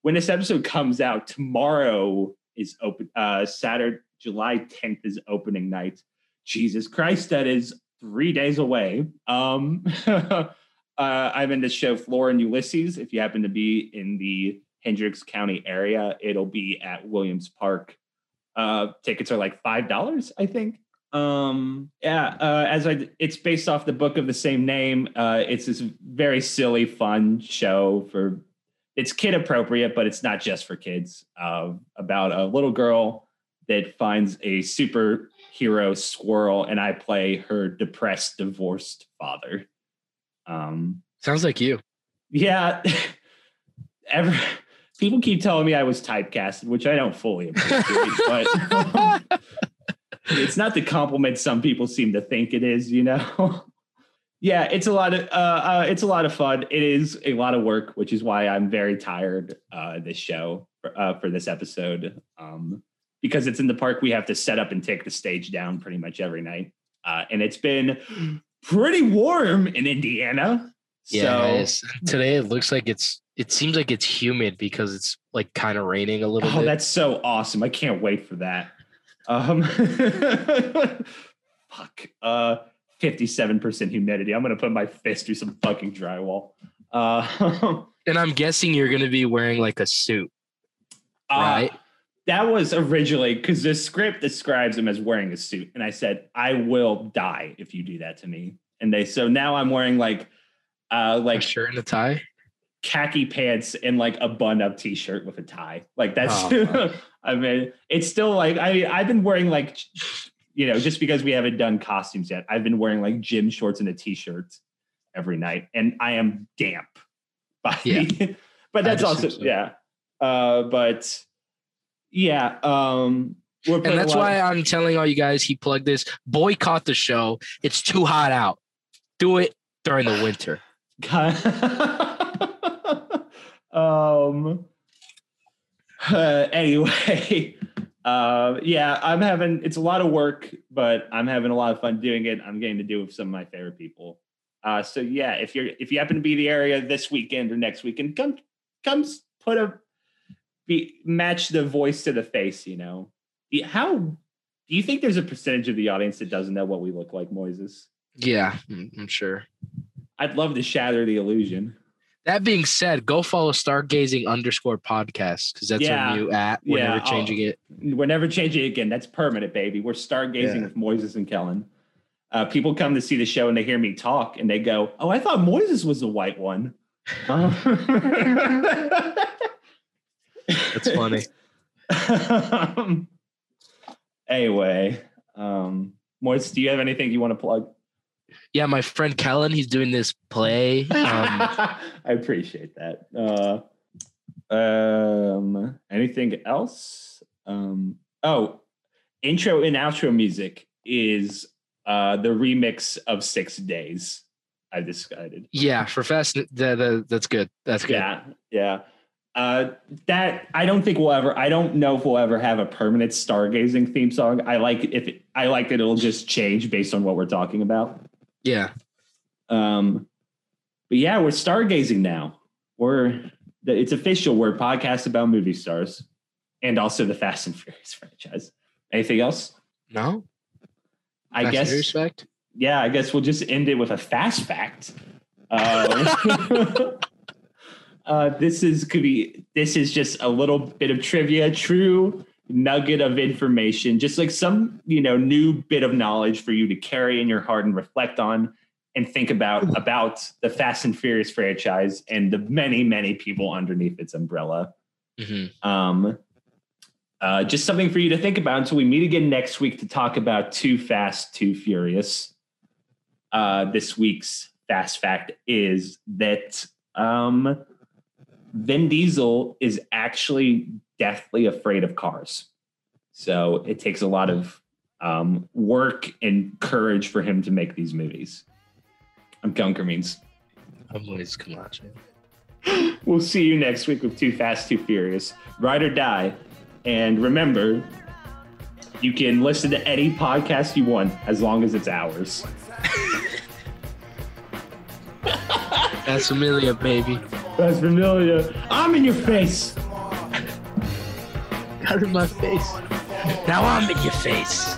when this episode comes out, tomorrow is open. Uh, Saturday, July 10th is opening night. Jesus Christ, that is three days away. Um, uh, I'm in the show Flora and Ulysses. If you happen to be in the Hendricks County area, it'll be at Williams Park. Uh, tickets are like five dollars, I think. Um, yeah, uh, as I, it's based off the book of the same name. Uh, it's this very silly, fun show for it's kid appropriate, but it's not just for kids. Uh, about a little girl that finds a superhero squirrel, and I play her depressed, divorced father. Um, Sounds like you. yeah, ever people keep telling me I was typecasted, which I don't fully appreciate, but it's not the compliment some people seem to think it is, you know. yeah, it's a lot of uh, uh, it's a lot of fun. It is a lot of work, which is why I'm very tired uh, this show for, uh, for this episode. Um, because it's in the park, we have to set up and take the stage down pretty much every night, uh, and it's been pretty warm in Indiana. Yeah, so today it looks like it's. It seems like it's humid because it's like kind of raining a little bit. Oh, bit. that's so awesome. I can't wait for that. Um fuck. Uh 57% humidity. I'm gonna put my fist through some fucking drywall. Uh, and I'm guessing you're gonna be wearing like a suit, right? That was originally because the script describes him as wearing a suit, and I said, I will die if you do that to me. And they so now I'm wearing like uh like a shirt and a tie. khaki pants and like a bun up t-shirt with a tie. Like that's Oh, I mean, it's still like I I've been wearing like you know, just because we haven't done costumes yet, I've been wearing like gym shorts and a t-shirt every night and I am damp. By Yeah. but that's also so. yeah. Uh but yeah, um we're And that's why I'm telling all you guys he plugged this. Boycott the show. It's too hot out. Do it during the winter. um uh, anyway uh yeah i'm having it's a lot of work but i'm having a lot of fun doing it i'm getting to do it with some of my favorite people uh so yeah if you're if you happen to be in the area this weekend or next weekend come come put a be match the voice to the face you know how do you think there's a percentage of the audience that doesn't know what we look like moises Yeah, I'm I'm sure. i'd love to shatter the illusion That being said, go follow Stargazing underscore podcast because that's Yeah. our new at. We're Yeah, never changing it. We're never changing it again. That's permanent, baby. We're stargazing Yeah. with Moises and Kellin. Uh, people come to see the show and they hear me talk and they go, "Oh, I thought Moises was the white one." That's funny. um, anyway, um, Moises, do you have anything you want to plug? Yeah, my friend Kellin, he's doing this play. Um, I appreciate that. Uh, um, anything else? Um, oh, intro and outro music is uh, the remix of Six Days. I decided. yeah, for Fast, the, the, that's good. That's good. Yeah, yeah. Uh, that I don't think we'll ever. I don't know if we'll ever have a permanent stargazing theme song. I like if it, I like that it'll just change based on what we're talking about. Yeah. Um, but yeah, we're stargazing now. We're it's official. We're a podcast about movie stars and also the Fast and Furious franchise. Anything else? No? I Fast guess. Fact? Yeah, I guess we'll just end it with a fast fact. Uh, uh, this is could be. This is just a little bit of trivia, true nugget of information, just like some you know new bit of knowledge for you to carry in your heart and reflect on and think about about the Fast and Furious franchise and the many many people underneath its umbrella. Mhm. Um, uh, just something for you to think about until we meet again next week to talk about Too Fast, Too Furious. Uh, this week's fast fact is that um, Vin Diesel is actually deathly afraid of cars. So it takes a lot of um, work and courage for him to make these movies. I'm Kellin Cremeens. I'm Luis Camacho. We'll see you next week with Too Fast, Too Furious. Ride or die. And remember, you can listen to any podcast you want as long as it's ours. That's Amelia, baby. That's familiar. I'm in your face. Out of my face. Now I'm in your face.